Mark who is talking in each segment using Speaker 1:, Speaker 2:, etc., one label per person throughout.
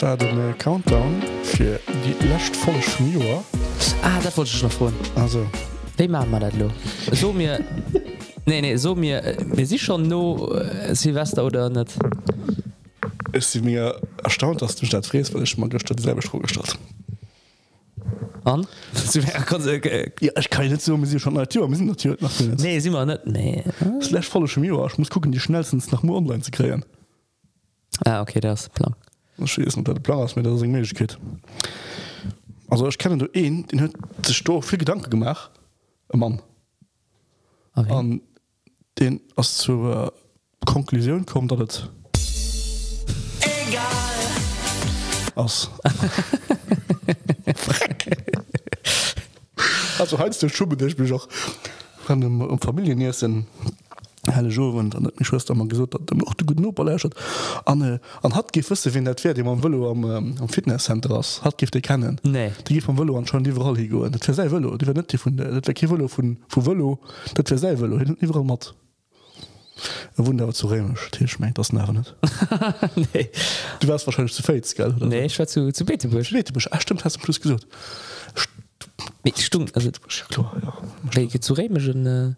Speaker 1: War den Countdown fir die lächt volle Schmier
Speaker 2: Ah, dat wollte ich noch froh.
Speaker 1: also
Speaker 2: Wie machen wir das lo? So mir. nee, nee, so mir. äh, Wir sind schon no äh, Silvester oder nicht?
Speaker 1: ist sie mir erstaunt dass du statt fries weil ich mal durch dieselbe Stro gestartet
Speaker 2: An?
Speaker 1: Ja ich kann nicht so wir sind schon Natur wir sind natürlich nach nee.
Speaker 2: nee, sind wir nicht. Nee.
Speaker 1: Slash volle Schmier ich muss gucken die schnellstens nach Mo online zu kreieren
Speaker 2: Ah, okay, das ist Plan.
Speaker 1: Das ist unter der Plan mir das geht also ich kenne du einen den hat sich Sto viel Gedanke gemacht ein Mann.
Speaker 2: Okay.
Speaker 1: an den aus zur äh, Konklusion kommt dat aus also heißt der Schuppe der ich mich auch an dem um Familiennäsinn helle Jo an net Schwester man gesot dat dem auch de gut Noperläert an an hat gifësse wenn net die man wëlle am, ähm, am Fitnesscenter ass hat gift de kennen
Speaker 2: Nee.
Speaker 1: die gi vum Wëlle an schon iwwerall hi go dat sei wëlle die net vun Wëlle vun vu Wëllo dat sei wëlle hin iwwer mat Wunder zu remisch schmeckt das na net
Speaker 2: nee.
Speaker 1: du warst wahrscheinlich zu Fates gell oder
Speaker 2: Nee, ich war zu, zu Betebusch.
Speaker 1: so? Schwedisch. Ah, stimmt hast du plus
Speaker 2: Nee, stimmt. Also,
Speaker 1: klar, ja.
Speaker 2: zu Remischen, äh,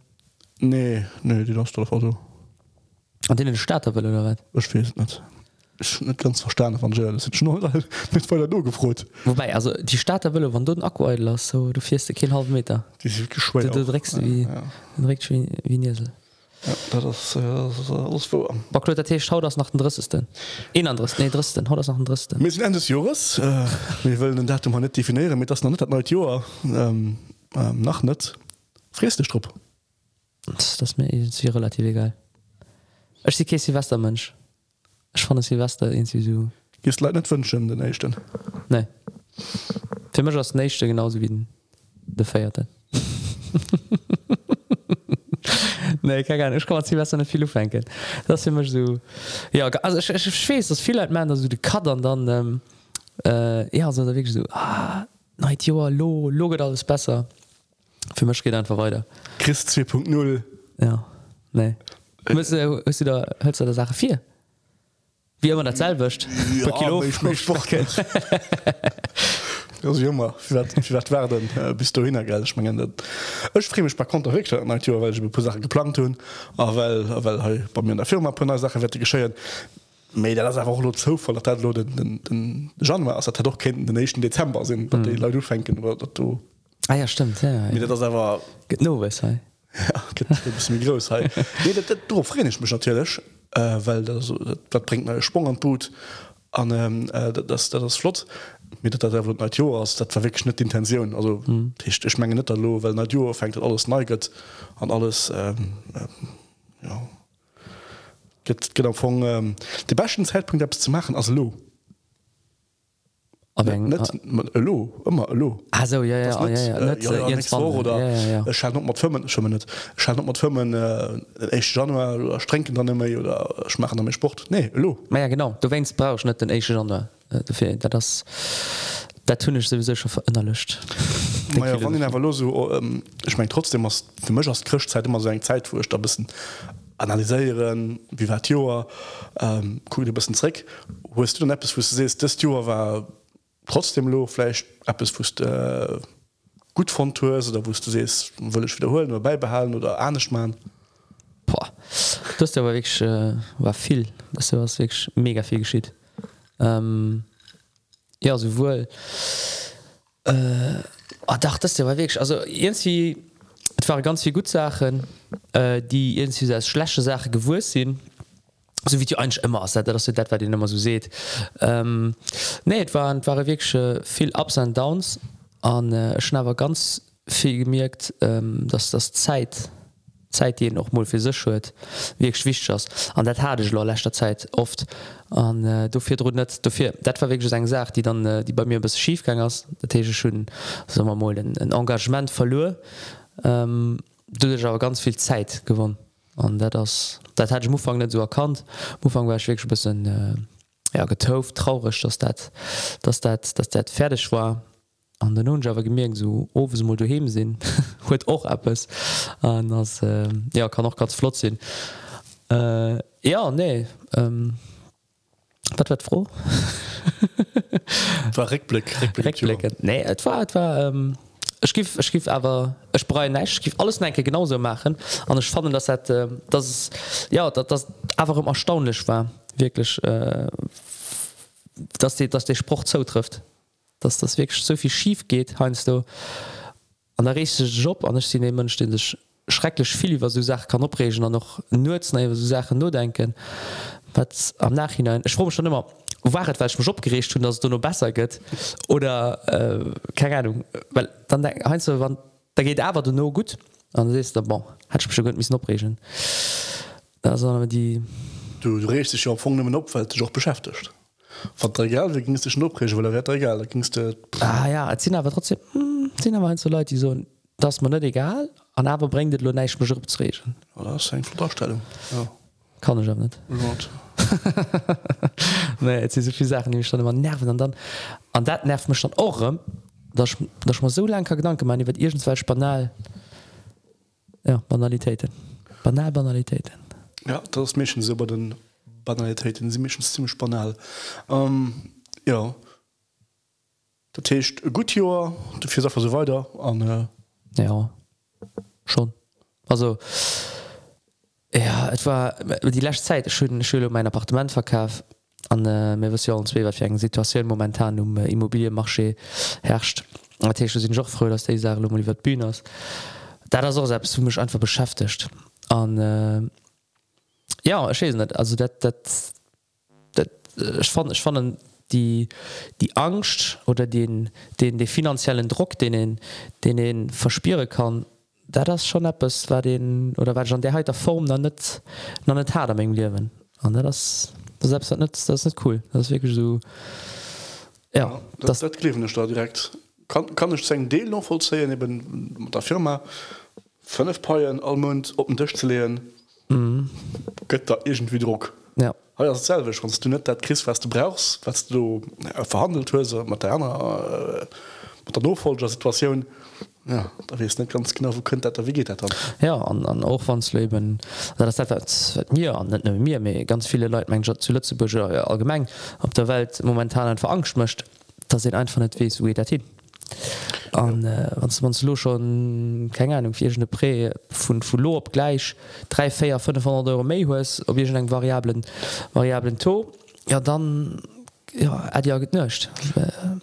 Speaker 1: nee nee die hast du Auto
Speaker 2: an denen Starter will oder was?
Speaker 1: ich weiß net ich net ganz verstanden van mit voll no gefrot
Speaker 2: Wobei, also, die Starter will, wenn du einen Akku einlässt, so, du fährst keinen halben Meter.
Speaker 1: die sind
Speaker 2: Du,
Speaker 1: geschwe
Speaker 2: du dreckst wie, du dreckst wie, wie Niesel.
Speaker 1: das äh, das ist, alles vor
Speaker 2: Backleut der Tisch, hau das nach dem 30. Ein anderes, nee, 30. Hau das nach dem 30.
Speaker 1: Wir sind Ende des Jahres äh, wir wollen den Datum net definieren mit das noch net neue Jahr ähm, ähm, nach net frieste Strupp
Speaker 2: Das, das mir hier relativ egal. Ech die Silvestermensch Ech fan Silvester in so.
Speaker 1: Gist le net wënschen den Echten
Speaker 2: Nee. Fimech ass Nächte genauso wie den de feierte Nee kann ich kann Silvester net viel fenken Das immer so ja schwes dat viel Mä so de kadern dann ähm, äh, ja so der weg so ah, Joer lo loget alles besser. Für mich geht einfach weiter.
Speaker 1: Christ 2.0
Speaker 2: Ja, nee. Müsst du, hast du da, hältst du da Sache 4? Wie immer der Zahl wischt.
Speaker 1: Ja, aber ich mach Sport. Also immer wird werden äh, bis du hin geld ich mein, Ech fri mich bei Konter Natur weil ich mir paar Sache geplant hun weil weil hey, bei mir in der Firma paar Sache wette méi das einfach lo zo voll dat lo den, den, den Januar as doch kennt den 1. Dezember sinn dat die Leute fenken oder dat du
Speaker 2: Ah ja, stimmt. Ja, ja.
Speaker 1: das
Speaker 2: Geht no.
Speaker 1: Ja, geht ein bisschen groß nee, frene ich mich natürlich äh, weil das, dat bringt mir Sprung an Boot an ähm, äh, das, das, das flott mit Natur aus dat verweg net Intention also mhm. ich, ich menge net lo weil Natur fängt alles neiget an alles ähm, ähm, ja geht, geht von ähm, die besten Zeitpunkt zu machen als lo
Speaker 2: Aber eng-
Speaker 1: net mit lo immer lo
Speaker 2: Ah so, ja, ja, ah,
Speaker 1: net,
Speaker 2: ja, ja.
Speaker 1: äh,
Speaker 2: Net,
Speaker 1: ja,
Speaker 2: äh,
Speaker 1: ja,
Speaker 2: Wandel.
Speaker 1: oder
Speaker 2: Ja, ja, ja.
Speaker 1: äh, mal Firmen- schon mal Firmen, äh, 1. Januar oder strengen dann immer oder ich mache dann mehr Sport nee lo
Speaker 2: Ma ja, genau. Du wennst brauchst nicht den 1. Januar. Äh, dafür, da das, da tun ich sowieso schon
Speaker 1: ja, ich so, oh, ähm, ich mein trotzdem was für mich als Christzeit immer so eine Zeit wo ich da ein bisschen analysieren wie war Jahr ähm, ein bisschen Trick wo du denn etwas wo du siehst das Jahr war trotzdem lo vielleicht etwas wo du, äh, gut von Tours oder wo du siehst will ich wiederholen oder beibehalten oder machen
Speaker 2: Boah. Das war wirklich äh, war viel. Das war wirklich mega viel geschieht. Ähm, ja, sowohl. Äh, oh, doch, das war wirklich. Also, irgendwie. Es waren ganz viele gute Sachen, äh, die irgendwie als schlechte Sachen gewusst sind. so wie du ein immer aus dass du dat war den immer so seht. Ähm, nee waren waren wirklich viel ups and downs. An äh, schnawer ganz viel gemerkt ähm, dass das Zeit Zeit die noch mal für sich hört wie schwicht das an der hatte ich letzter Zeit oft. An äh, dufir nicht dafür das war wirklich sagen gesagt die dann äh, die bei mir bis schiefgang ist. Der schön sommer mal ein, ein Engagement verloren. Ähm, du aber ganz viel Zeit gewonnen an dat das dat hat Mofang net so erkannt. Mofang war wirklich bis äh, ja, getouft traurig dass dat dass dat dass dat fertig war. An den nun Java gemerk so ofes mod heben sinn huet och Apps an das äh, ja kann noch ganz flott sinn äh, ja nee ähm, wat wat froh.
Speaker 1: War
Speaker 2: Reblick nee et war et war ähm, ich gif ich gif aber ich bre nicht gif alles denke genauso machen. An ich fand das hat das ist, ja das, das einfach immer erstaunlich war wirklich äh, dass die dass der spruch zutrifft. Dass das wirklich so viel schief geht heinst du. An der richtige job an ich sie nehmen stehen sich schrecklich viel was du Sachen kann opregen noch nur so Sachen nur denken. Was am nachhinein ich schon immer waret weil mich opgerecht hun dass du nur besser geht. Oder äh, keine Ahnung weil dann heinst du wann da geht aber du no gut? An ist bon hat mich opregen da die
Speaker 1: du, du rest dich ja von op dich auch beschäftigt wie gingst du op weil er egal gingst du
Speaker 2: ah, ja aber trotzdem hm, aber so Leute die so das man net egal an aber bringt lo nicht mich opregen
Speaker 1: Darstellung. Ja.
Speaker 2: kann ich net nee, so viel Sachen ich schon immer nerven an dann an dat nervt me schon auch dass man so lang gedanke man wird irgendzwe banal ja, banalitäten. Banal banalitäten.
Speaker 1: Ja das mischen so über den banalitäten sie mischen ziemlich banal. Ähm, ja. Dat techt gut Joer dufir so weiter an äh,
Speaker 2: ja schon. Also ich ja et war die lacht Zeit schön Schule mein apparement verkauf an äh, Versionzwe Situation momentan um äh, Immobilienmarché herrscht. Sind joch froh dass wat Bbüners da das auch selbst mich einfach beschäftigt. An äh, ja net also dat dat dat ich fand ich fand die die angst oder den den den finanziellen druck den den den verspiere kann da das schon es war den oder weil schon der heute form dann net noch net her leben an das das selbst nicht, das ist cool. Das ist wirklich so ja, ja
Speaker 1: das, das, das da direkt. Kann kann ich sagen deal noch vollzählen eben der firma fünf paar almund op den tisch zu lehen mhm. gö da irgendwie druck.
Speaker 2: Ja.
Speaker 1: Selber schon du net dat kri was du brauchst was du äh, verhandelt hue moderner äh, der nofolger Situation ja da ist nicht ganz genau wo könnt dat wie geht dat
Speaker 2: ja an an aufwandsleben das hat als mir an net mir mir ganz viele Leute mein zu Lützeburg allgemeng op der Welt momentan ein verangst mcht da sind einfach net wie wie dat hin. An äh, man lo schon keine ahnung virgene Pré vun Fulo op gleich 3 500 euro méi hues op je eng variablen variablen to ja dann ja, ja getncht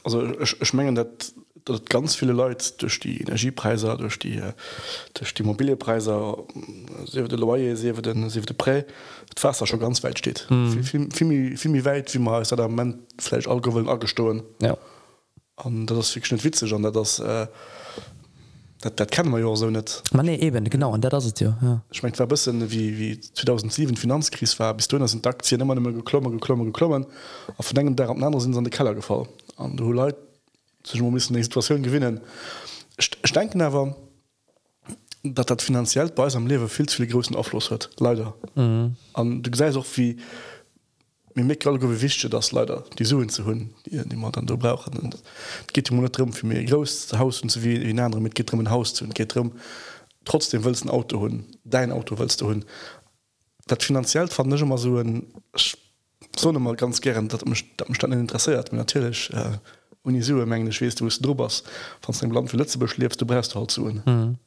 Speaker 1: also schmengen dat dat ganz viele Leute durch die Energiepreise durch die durch die mobilepreise loyer prä Wasser schon ganz weit steht. Mm. viel, viel, viel, viel weit wie man manfle allgewöhn agestohlen
Speaker 2: ja.
Speaker 1: An das fi net witzig. An das äh, dat, dat kennen man jo so net
Speaker 2: man nee, eben genau. Der das ja, ja.
Speaker 1: ich mein, bis wie wie 2007 Finanzkris war. Bis du sind Aktien immer immer geklommen geklommen geklommen. Auf von engem der anderen sind an die keller gefallen. An du leid müssen die Situation gewinnen. Denken aber dat dat finanziell bei am lewe viel zu viele großen Aufschluss hat leider mhm. du se auch wie mé gewichte das leider die Suen zu hunn die, die man dann do brauchen und geht darum für mir groß Haus und so wie in andere mit geht ein Haus zu geht darum trotzdem willst ein Auto hun. Dein Auto willst du hun. Dat finanziell fand immer so ein so mal ganz gern dat stand interessiert mir natürlich äh, uni so mengge wie du drüberst von dem Land für letzte beschläfst du brest halt zu mhm.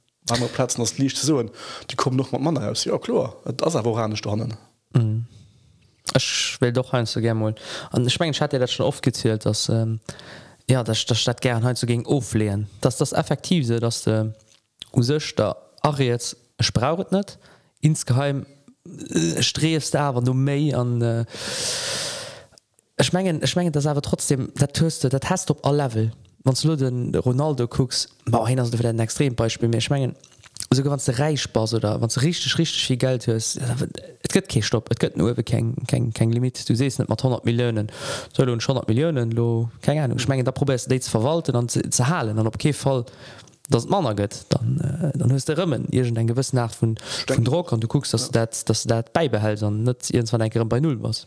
Speaker 1: Platz das liegt so die kommen noch mal Mann aus ja klar. Das woran standen mhm.
Speaker 2: Ich will doch ein so gerne und ich mein, hatte das schon oft gezählt dass ähm, ja das der Stadt gern heute gegen auflehen dass das effektive dass der da jetzt braucht nicht. Insgeheim äh, strest aber nur May an äh, schmengen schmengen das aber trotzdem der töste der test op all level. Wann du den Ronaldo gucks war hin du ein extrem Beispiel mir schmengen so gewann der Reichspaß oder wann richtig richtig viel Geld hast et gött kein Stopp et gött nur kein, kein, kein Limit. Du sest net mat 100 Millionen. Soll und 100 Millionen lo keine Ahnung. Schmengen der probest de verwalten an ze halen. An op ke Fall das man gött dann äh, dann hust der Rëmmen irgend en gewissen nach von, von Druck an du guckst dass ja. dat das dat beibehält an net irgendwann en bei null was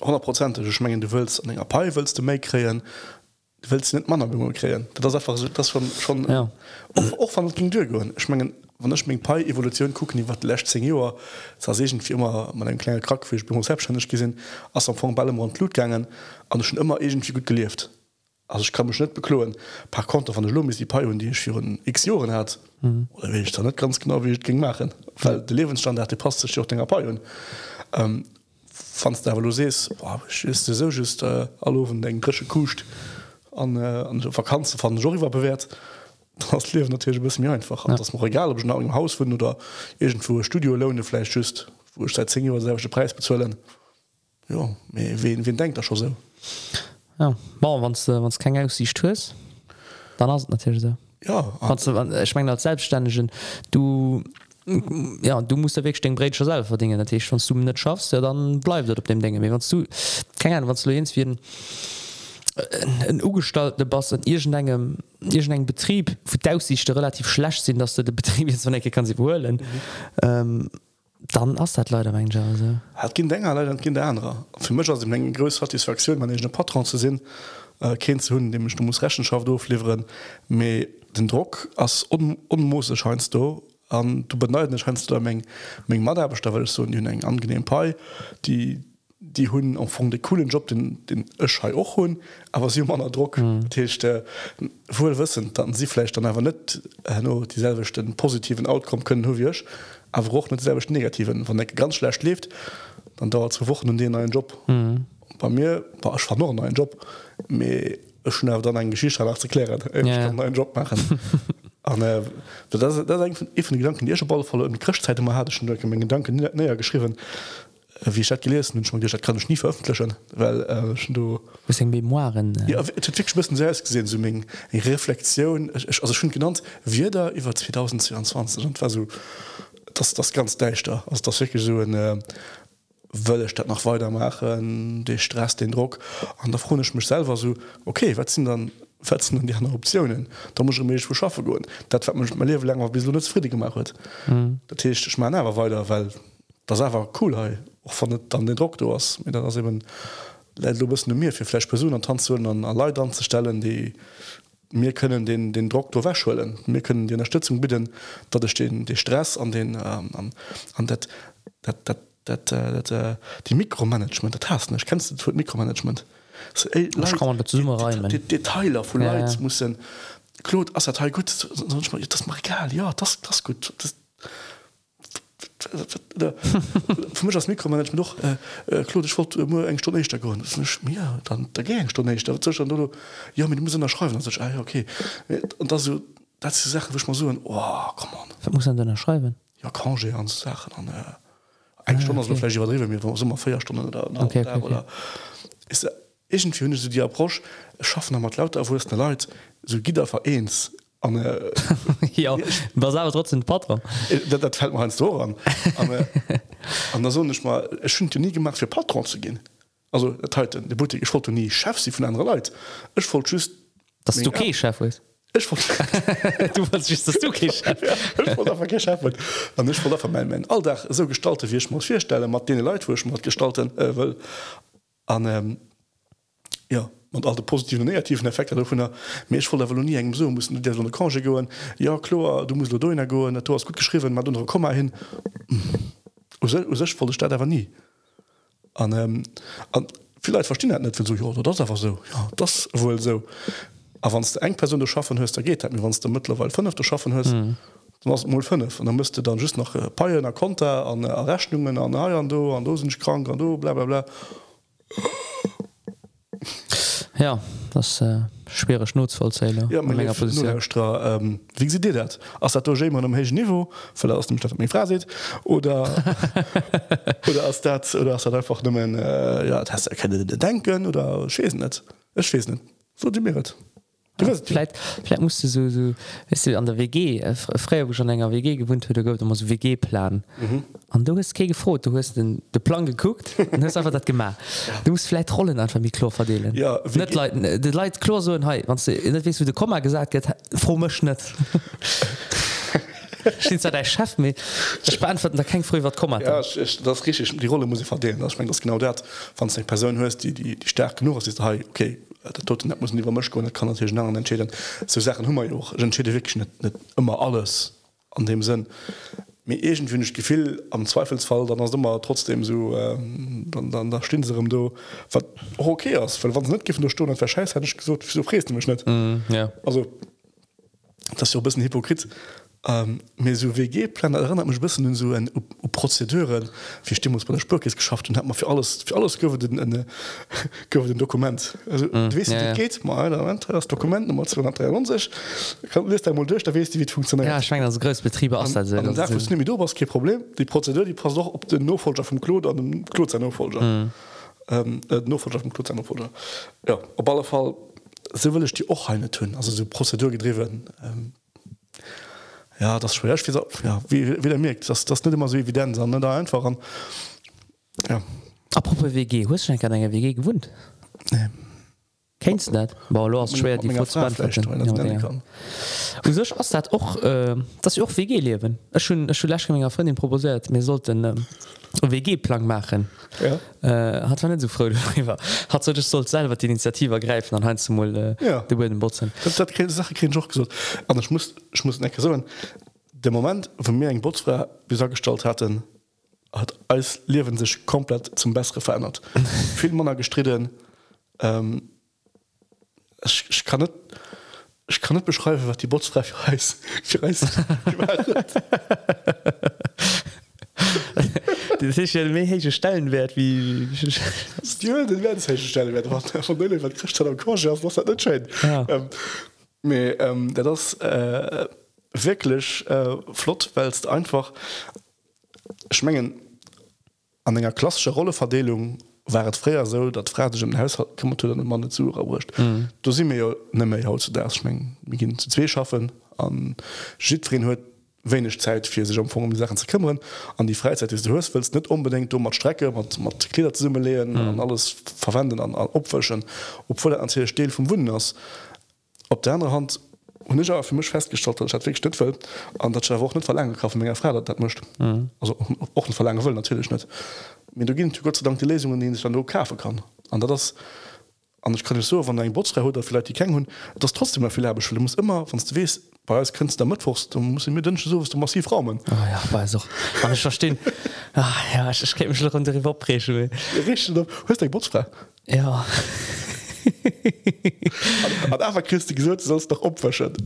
Speaker 1: 100 Prozent schmengen du willst an enger Pi willst du me kreen willst net Mann kreen das einfach so, das schon schon ja. auch, auch ging ich mein, wann ich mein Pi Evolution gucken die wat lächt se Joer segent fir immer man en kleine Krack ich bin selbstständig gesinn ass am vu Ballem an Blutgängen an schon immer egent wie gut gelieft also ich kann mich net bekloen paar Konter van der Lu ist die Pi und die ich für x Joren hat mhm. oder will ich da net ganz genau wie ich ging machen weil mhm. de Lebensstandard die passt auch den Pi ähm, fand der du sees ist so just äh, allowen den grische kucht an, äh, an Vakanze van Jori war bewährt. Das leben natürlich bis mir einfach. Ja. das egal ob ich im Haus finden oder irgendwo Studio Lohnefle schüst wo ich seit 10 selbsche Preis bezwellen ja wen, wen denkt das schon so?
Speaker 2: Ja. Wann wann kein aussicht dann hast natürlich so.
Speaker 1: Ja
Speaker 2: du, ich meine als selbstständigen du ja du musst der weg den Bretscher selber verdienen natürlich schon du nicht schaffst ja dann bleibt op dem Dinge wenn du keine was du wie ein, en ugestalte Bass an Igen engem Igen eng Betrieb verdauschte relativ schlecht sinn, dats du de Betrieb van enke kann se woelen. Mhm. Ähm, dann ass dat leider eng Jase.
Speaker 1: Hat ginn denger leider an kind anrer. Fi Mëch aus dem engen grö Satisfaktion man egene Patron ze sinn äh, ken ze hunn, demch du muss Rechenschaft doofliveren méi den Druck ass unmose scheinst du an du beneiden scheinst du Menge még Maderbestoff so hun eng angenehm Pi die die hunn am vu de coolen Job den den Echschei och hun aber sie man Druck techte mm. wissen dann siefle dann einfach net äh, no dieselchten positiven Outcome können hu huwirsch aber auch net selbe negativen wann der ganz schlecht lebt dann dauert zu wochen und den neuen Job mhm. bei mir war ich war noch einen Job mir schon dann ein Geschichte nach erklären ja. einen Job machen Und, äh, das, das Gedanken die Ball voll Krichtzeit immer hatte schon Gedanken näher geschrieben wie ich gelesen und schon kann ich nie veröffentlichen weil äh, schon du
Speaker 2: memoiren
Speaker 1: äh. ja, müssen selbst gesehen so Reflexion ich, also schon genannt wir da über 2022 und war so das das ganz deichter da. also das wirklich so eine wëlle statt nach weitermachen de stress den Druck an der chronisch mich selber so okay was sind dann die anderen Optionen. Da muss ich mich verschaffen gehen. Das hat mich mein Leben lang bis so friedlich gemacht mhm. da ich meine aber weiter weil das einfach cool hey. Von dann den Doktor was mit das eben du bist mir für Fleisch Personen tanzen an Lei anzustellen die mir können den den Doktor wäschwellen wir können die Unterstützung bitten dat es stehen die Stress an den ähm, an, an dat, dat, dat, dat, äh, dat, äh, die Mikromanagement der hast nicht. Kennst du Mikromanagement so, ey, Leute,
Speaker 2: kann man dazu rein
Speaker 1: die, die Detailer von ja, ja. muss Claude, gut das egal. Ja das das gut. Das, für mich als Mikromanagement doch äh, äh, eng Stunde nicht mir dann dagegen Stunde nicht du, ja mit muss schreiben. Ich, ah, okay. Und das so das die Sache ich mal so oh,
Speaker 2: muss dann schreiben?
Speaker 1: Ja kann an Sachen an äh, ah, Stunde okay. vielleicht überdrehen mir immer vier Stunden oder,
Speaker 2: okay, okay,
Speaker 1: oder
Speaker 2: okay.
Speaker 1: ist irgendwie so die Approche schaffen lauter wo eine Leute so gi vereins an äh,
Speaker 2: ja, was trotzdem Pat
Speaker 1: äh, dat fällt man so an an der so mal schon nie gemacht für Patron zu gehen also heute die Butte ich wollte nie Chef sie von einer Leute ich wollte just
Speaker 2: das du okay Chef ist ich
Speaker 1: all so gestalte wie ich muss vierstellen Martine Leute wo ich mal gestalten äh, will an ähm, ja und alle de positiven negativen Effekte von der méch voll Evaluie engem so muss der der Kange goen ja klar du musst do go du hast gut geschrieben mat unter Kommmer hin. Sech voll Stadt aber nie. An ähm, an vielleicht verstehen net so oder? Das einfach so. Ja das wohl so. Wann du eng person du schaffen hörst da geht wann du mittlerweile fünf du schaffen hörst mhm. hast mal fünf. Und dann müsste dann just noch äh, paien konter an äh, Rechnungen an Eiern do an dosen krank an du bla bla bla
Speaker 2: ja das äh, schwere Schnutzvollzähle
Speaker 1: ja, ähm, wie sie dir dat aus der man am hech Niveau fall aus dem Stadt fra se oder oder aus dat oder ass dat einfach nommen äh, ja, erkennt denken oder schees net Ech schees net so die meret.
Speaker 2: Vielleicht, vielleicht musst du so, so weißt du, an der WG äh, frei schon enger WG gewohnt hue go muss WG planen an mhm. du hast ke gefrot du hast den de Plan geguckt hast einfach dat gemacht. Ja. du musst vielleicht rollen einfach wie klo verdelen
Speaker 1: ja,
Speaker 2: net de Leiit klo so hey, net wie du kommmer gesagt get frommech net Chef beantworten kein früh wat kommen
Speaker 1: ja, ich, das richtig die Rolle muss ich verdienen. Das, ich mein, das genau dat van Person hörst die die die stärke genug ist hey, okay der toten muss iwwer mch kann natürlich entschäden so Sachen hummer joch entschäde wirklich net net immer alles an dem Sinn. Mir irgendwie nicht gefiel am Zweifelsfall dann hast immer trotzdem so ähm, dann, dann da stehen sie do wat okay ist. Weil wann nicht giffen der Stunde verscheiß hätte ich gesagt wieso fräst du mich nicht?
Speaker 2: Mm, ja.
Speaker 1: also das ist ja ein bisschen hypokrit Ähm, mir so WG-Plan erinnert mich bisschen so an Prozeduren. Wie Stimmungs bei der Spurkis geschafft und hat man für alles für alles den, eine, den Dokument. Also, mm, weißt,
Speaker 2: ja,
Speaker 1: ja. geht mal das Dokument Nummer 293 lest einmal durch da weißt du wie funktioniert.
Speaker 2: Ja, ich mein, das Großbetriebe aus
Speaker 1: Problem. Die Prozedur die passt doch op den Nofolger vom Klo an dem Klo sein Nofolger mm. ähm, äh, Nofolger vom Klo sein Nofolger ja op alle Fall so will ich die auch eine tun. Also so Prozedur gedreht werden. Ähm, ja das schwer. Wie, gesagt, ja, wie, wie der merkt das das nicht immer so evident sondern da einfach an. Ja.
Speaker 2: Apropos WG hast du schon an WG gewohnt
Speaker 1: nee.
Speaker 2: Lo, hast schwer die
Speaker 1: meiner ich
Speaker 2: sech ass dat och äh, dat och WG lewen schon Lächer Freundin proposiert mir sollten ähm, WG-Plan machen.
Speaker 1: Ja.
Speaker 2: äh, hat war net so froh darüber. hat so soll selber die Initiative ergreifen an hein zum äh,
Speaker 1: Ja.
Speaker 2: de den Botzen
Speaker 1: Das, das keine Sache Joch gesagt an ich muss ich muss nicht so der Moment wo mir eng Bootsfrau wie gestaltt hatten hat als Leben sich komplett zum bessere verändert. Viel Mann gestritten ähm, ich, ich kann nicht ich kann nicht beschreiben was die Bootsfrau für heiß für heiß
Speaker 2: méige Stellenwert wie
Speaker 1: Ja, den werden. Was der von denen, was kriegst du dann am Korsch, das ist nicht schön.
Speaker 2: Ja.
Speaker 1: Ähm, mir, ähm, das ist äh, wirklich äh, flott, weil es einfach schmengen an einer klassischen Rolleverdelung waret fréier so dat fragch im Haushalt kann man man zu erwurcht mhm. du si mir jo nëmme haut zu der schmengen mir gin zu zwee schaffen an jirin huet wenig Zeit fir sech umfang um die Sachen ze kümmern an die Freizeit ist du hörst willst net unbedingt du mat Strecke mat mat Kleder summe lehen mhm. an alles verwenden an, an opwschen obwohl der anzäh still vum Wunders op der andere Hand und ich aber für mich festgestellt dass ich wirklich nicht will an dat auch nicht verlangen kaufen mir Frau dat möchte mhm. also auch nicht verlangen will natürlich nicht mir du gehen Gott sei Dank die Lesungen die ich dann nur kaufen kann an das kann ich so von deinem Bootsre oder vielleicht die kennen hun das trotzdem mal viel habe du muss immer von du west bei uns kannst du mittwochst du musst mir dünschen so du massiv raumen
Speaker 2: oh, ja, weiß auch. Kann ich verstehen ah, ja ich, ich mich unter
Speaker 1: Bootsfrei
Speaker 2: ja
Speaker 1: awer christi gesot sollst doch opwerschet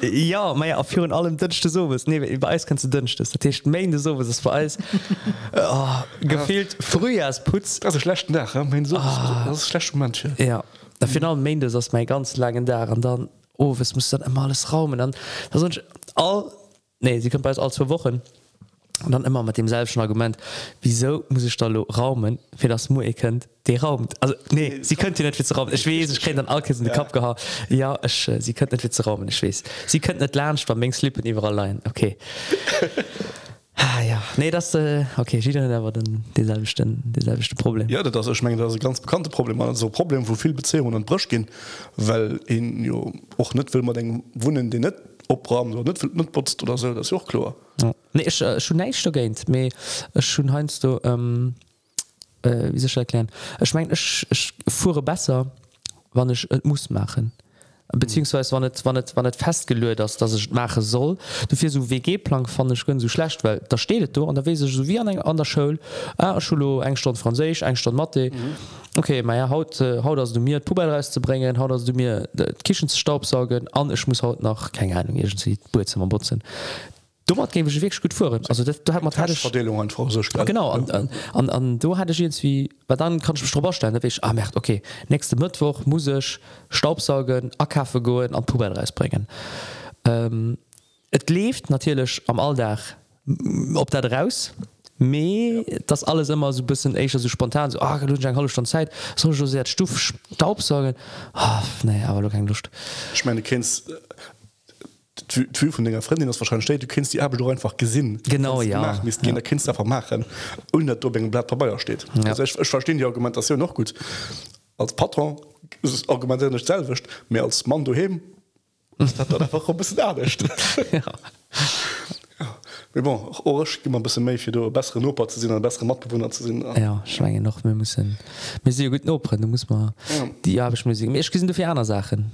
Speaker 2: ja mei a vir allem dënchte sowes nee über eis kannst du dëncht das techt meinde sowes es war alles oh, gefehlt ja.
Speaker 1: frühjahrs putz also schlecht nach mein so oh. schlecht manche.
Speaker 2: Ja da final meindes ass mei ganz langen da an dann oh es muss dann immer alles raumen. An da sonst all nee sie kommt bei all zwei wochen. Und dann immer mit dem selbsten Argument wieso muss ich da raumen für das Mu kennt die raumt. Also nee sie könnt nicht Witze raumen. Ich weiß ich kenne dann Alkis in den Kopf gehabt ja ich, äh, sie könnt nicht Witze raumen ich weiß. Sie könnt nicht lernen beim Mengs Lippen überall allein okay. Ah, ja. Nee das äh, okay jeder aber dann dieselbe dieselbe Problem.
Speaker 1: Ja das ist, ich meine, das ist ein ganz bekannte Problem. So Problem wo viel Beziehungen und Brüsch gehen weil in jo, auch nicht will man den Wunden die nicht opram oder net mit putzt oder so das auch klar.
Speaker 2: Ja. nee, ich, äh, schon nicht geint me schon heinst du ähm, äh, wie erklären? Ich mein ich, ich fuhre besser wann ich äh, muss machen. Beziehungsweise wann nicht, wann nicht, wann nicht festgelöst dass dass ich mache soll. Du für so WG-Plan fand ich so schlecht weil da steht du und da we ich so wie an, an der Schule ah, Schule engstand Französisch engstand Mathe. Mhm. okay meja haut äh, haut dass du mir Puberreis zu bringen haut dass du mir Kichen zu sagen an ich muss haut nach keine Ahnung irgendwie Bootzimmer putzen dummert gebe ich wirklich gut vor also das, da hat man ich,
Speaker 1: so
Speaker 2: genau. An, an, an, an du hatte ich jetzt wie weil dann kann ich mich drüberstellen da ich ah, merkt okay. Nächste Mittwoch muss ich Staubsaugen Akaffe gehen an Pubel bringen. Ähm, Et lebt natürlich am Alldach ob da raus. Me ja. das alles immer so bisschen echt so spontan so ah, halbe Stunde Zeit. So sehr Stuuf Staubsaugen. Ah, nee aber du keine Lust.
Speaker 1: Ich meine kennst Tür von deiner Freundin das wahrscheinlich steht du kennst die Arbeit doch einfach gesinn
Speaker 2: Genau, ja.
Speaker 1: ja. der Kind einfach machen und der Dobing Blatt dabei steht
Speaker 2: Ja.
Speaker 1: also ich, ich verstehe die Argumentation noch gut als Patron ist es Argument nicht selbst mehr als Mann du heben das hat dann einfach ein bisschen ernst
Speaker 2: ja.
Speaker 1: Mais bon auch ich geh mal ein bisschen mehr für du bessere Opa zu sehen bessere Mattbewohner zu sehen
Speaker 2: ja schwange noch wir müssen mir sehr gut opren du muss man
Speaker 1: Ja.
Speaker 2: die habe ich musik ich sind für andere Sachen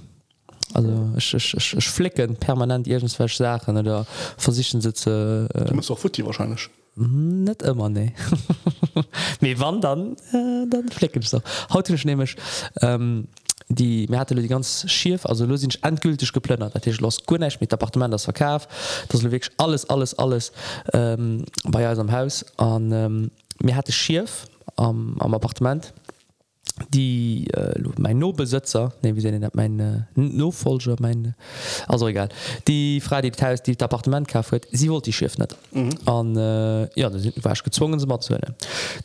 Speaker 2: also ich, ich, ich, ich flicken permanent irgendwelche Sachen oder versichern sitze äh,
Speaker 1: du musst auch Futti wahrscheinlich.
Speaker 2: Net immer ne Me wann dann? Äh, dann flecken so. Haut nämlich ähm, die mir hatte die ganz schief also los sind endgültig geplönnert dat ich los gunnecht mit apparement das verkauf. Das wirklich alles alles alles ähm, bei am Haus. An ähm, mir hatte schief am, am apparement die äh, mein nobesitzer ne wie sehen mein äh, nofolger mein also egal. Die frei die Teil die apparement ka sie wollte die schiff an mhm. äh, ja da sind war ich gezwungen sie mal zu hören.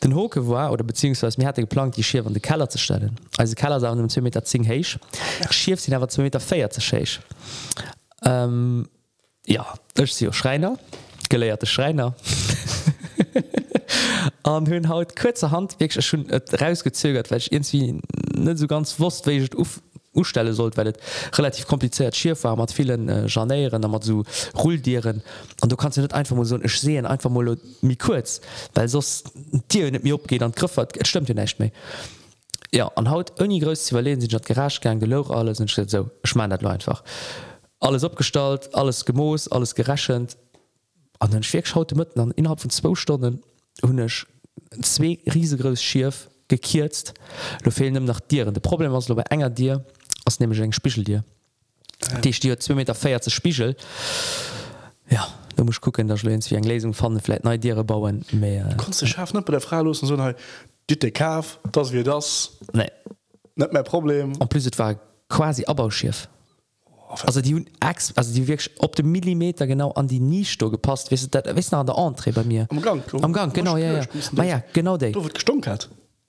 Speaker 2: den hoke war oder beziehungsweise mir hatte geplant die schiff an die keller zu stellen. Also keller sagen um zwei meter zing heich schiff sind aber zwei meter feier zu scheich ähm, ja ich sie schreiner gelehrte schreiner an hunn haut kurzer Hand schon rausgezögert weil ich irgendwie net so ganz wurst stelle sollt weil relativ kompliziert Schifahrer mat vielen äh, Janeieren mat so Rudieren und du kannst du net einfach so ich sehen einfach mal mi kurz weil sos Tier mir opgeht an griffert stimmt nicht mehr. Ja an haut uni grö überlegen sind garage gern gelo alles und so ich mein einfach. Alles abgestalt alles gemoos alles gerächend an den Schweg schaute mitten an innerhalb von zwei Stunden hunnech zwee riesegros Schirf gekierzt lo fehlen dem nach Dieren. De Problem was lo bei enger Dir ass ne eng Spichel Dir. Ja. Di Dir 2 Me feier ze Spichel. Ja du musst gucken der Schlenz wie eng Lesung fandenläit ne Dire bauen
Speaker 1: mé. Konst schaffen net bei der Freilosen so Ditte Kaf, dats wie das?
Speaker 2: Ne
Speaker 1: net mein Problem.
Speaker 2: An plus war quasi Abbauschirf also die Ex, also die wirklich op dem Millimeter genau an die Niesto gepasst. Wis wis an der Anre bei mir?
Speaker 1: Am Gang,
Speaker 2: am Gang genau ja, ja. ja genau
Speaker 1: gestunk hat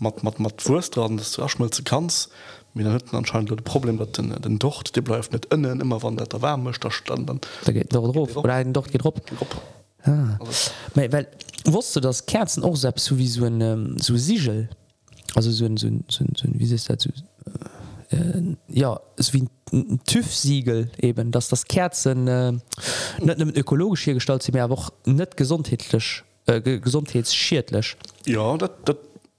Speaker 1: mat mat mat Wurstraden dass du erschmelze kannst. Mit der hütten anscheinend das Problem dat den den docht die bleibt net innen immer wann der wärme da stand dann
Speaker 2: da geht doch drauf. Oder doch geht drauf ah. weil wusst du das Kerzen auch selbst so wie so ein ähm, so Sigel also so ein, so ein, so ein, so ein, wie ist das so, äh, ja es wie ein TÜV-Siegel eben dass das Kerzen äh, nicht ökologisch hier gestaltet sie mir aber auch nicht gesundheitlich äh, gesundheitsschädlich.
Speaker 1: Ja das, das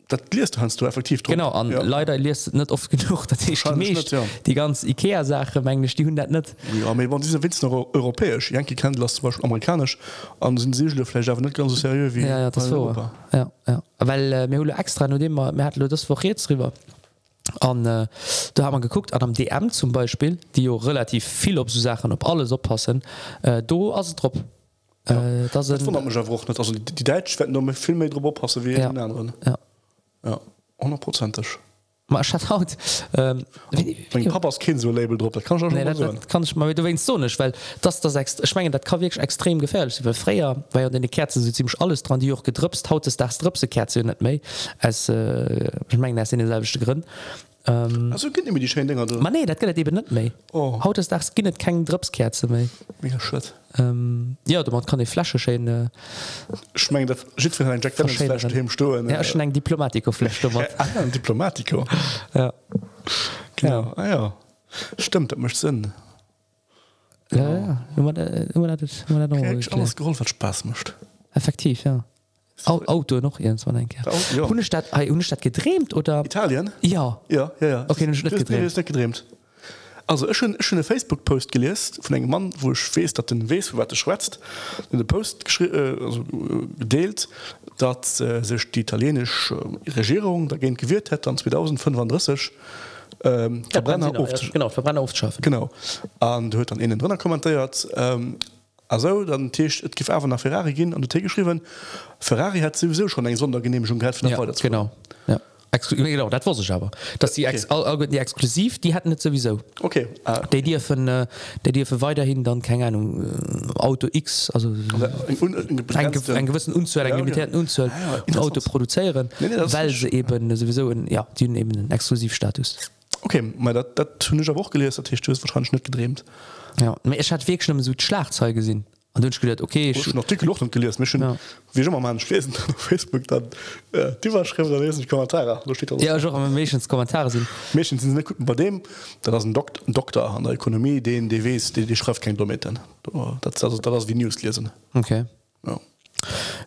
Speaker 1: dat liest kannst du effektiv
Speaker 2: drum. genau an ja. leider liest net oft genug dat nicht, ja. die ganz Ikea Sache mengglisch die 100 net
Speaker 1: ja, diese Wit noch europäisch Yankee kennt las zum Beispiel amerikanisch an sind Segelefle net ganz so ser wie
Speaker 2: ja, ja, das so. ja, ja. weil äh, mir extra nur dem man hat das woch jetzt drüber an äh, da haben man geguckt an am DM zum Beispiel die jo relativ viel op so Sachen op alles oppassen äh, do as trop äh,
Speaker 1: ja. das, das sind, äh. Also, die, die Deit film oppassen wie
Speaker 2: ja.
Speaker 1: anderen
Speaker 2: ja
Speaker 1: ja hundertprozentig.
Speaker 2: Haut ähm,
Speaker 1: Papas kind so Label drop kann,
Speaker 2: nee, das, das kann ich mal du so nicht weil das das schmengen dat kann wirklich extrem gefährlich weil freier weil ja den Kerzen sind ziemlich alles dran die auch gedrüpst haut es das drüpse Kerze net méi als äh, ich mein, in dieselbe Grün ähm,
Speaker 1: also gibt mir die schönen Dinger du.
Speaker 2: Man nee dat gëtt eben net méi
Speaker 1: Oh.
Speaker 2: haut es dachs ginnet keng Drpskerze méi
Speaker 1: mega shit
Speaker 2: ähm, ja du man kann de Flasche schein äh,
Speaker 1: ich mein, das shit für einen Jack Daniels
Speaker 2: Verschiedene.
Speaker 1: Flash daheim stehen,
Speaker 2: ja,
Speaker 1: äh,
Speaker 2: schon eng Diplomatikolächt
Speaker 1: ja, ah, ja, ein Diplomatiker
Speaker 2: ja.
Speaker 1: genau ah, ja. Stimmt das macht Sinn.
Speaker 2: Ja, ja. Immer da- immer da- immer da noch
Speaker 1: okay,
Speaker 2: wirklich
Speaker 1: alles geholt was Spaß macht.
Speaker 2: Effektiv ja Au- Auto noch? Irgendwann ein
Speaker 1: Auto, ja.
Speaker 2: Hundestadt Hundestadt gedreht oder?
Speaker 1: Italien?
Speaker 2: Ja.
Speaker 1: Ja ja ja.
Speaker 2: Okay, dann
Speaker 1: nee,
Speaker 2: gedreht.
Speaker 1: ist nicht gedreht. Also ich schon schon Facebook Post gelesen von einem Mann wo ich weiß dat den wees wat schwätzt in der Post äh, also, äh, gedeelt dat äh, sich die italienische äh, Regierung dagegen gewirrt hätte an 2035 ähm, Verbrenner
Speaker 2: Benziner,
Speaker 1: auf
Speaker 2: ja, genau Verbrenner aufschaffen
Speaker 1: genau. An huet an innen drinnner kommentiert ähm, also dann Tisch gif nach Ferrari gin an Tee geschrieben Ferrari hat sowieso schon eng Sondergenehmigung gehabt für den
Speaker 2: ja, genau. ja. Exklu genau dat war ich aber. Dass die, ex die exklusiv die hatten net sowieso.
Speaker 1: Okay äh,
Speaker 2: der dir von äh, der dir für weiterhin dann keine Ahnung äh, Auto X also
Speaker 1: ein un- ein
Speaker 2: ein,
Speaker 1: begrenzte-
Speaker 2: ge- ein gewissen Unzahl
Speaker 1: Ja,
Speaker 2: limitierten
Speaker 1: ja.
Speaker 2: Unzahl
Speaker 1: Ah, ja.
Speaker 2: Auto produzieren
Speaker 1: Nee, nee, das
Speaker 2: weil sie eben sowieso in, ja die haben eben einen Exklusivstatus.
Speaker 1: Okay mal dat dat ich auch gelesen Tisch wahrscheinlich nicht gedreht
Speaker 2: ja. Ich hat wirklich schon so Schlagzeug gesehen. Und dann hab ich gedacht okay ich,
Speaker 1: schon Artikel noch gelesen. Mich schon
Speaker 2: Ja.
Speaker 1: wie schon mal mal lesen auf Facebook dann äh, die war schreiben da lesen ich Kommentare. Da steht alles.
Speaker 2: ja auch am Mädchens Kommentare sind
Speaker 1: Mädchen sind nicht gut bei dem. Da das ein, Dok ein Doktor an der Ökonomie den DWs die die schreibt kein Dometer das also das wie News lesen.
Speaker 2: Okay.
Speaker 1: Ja.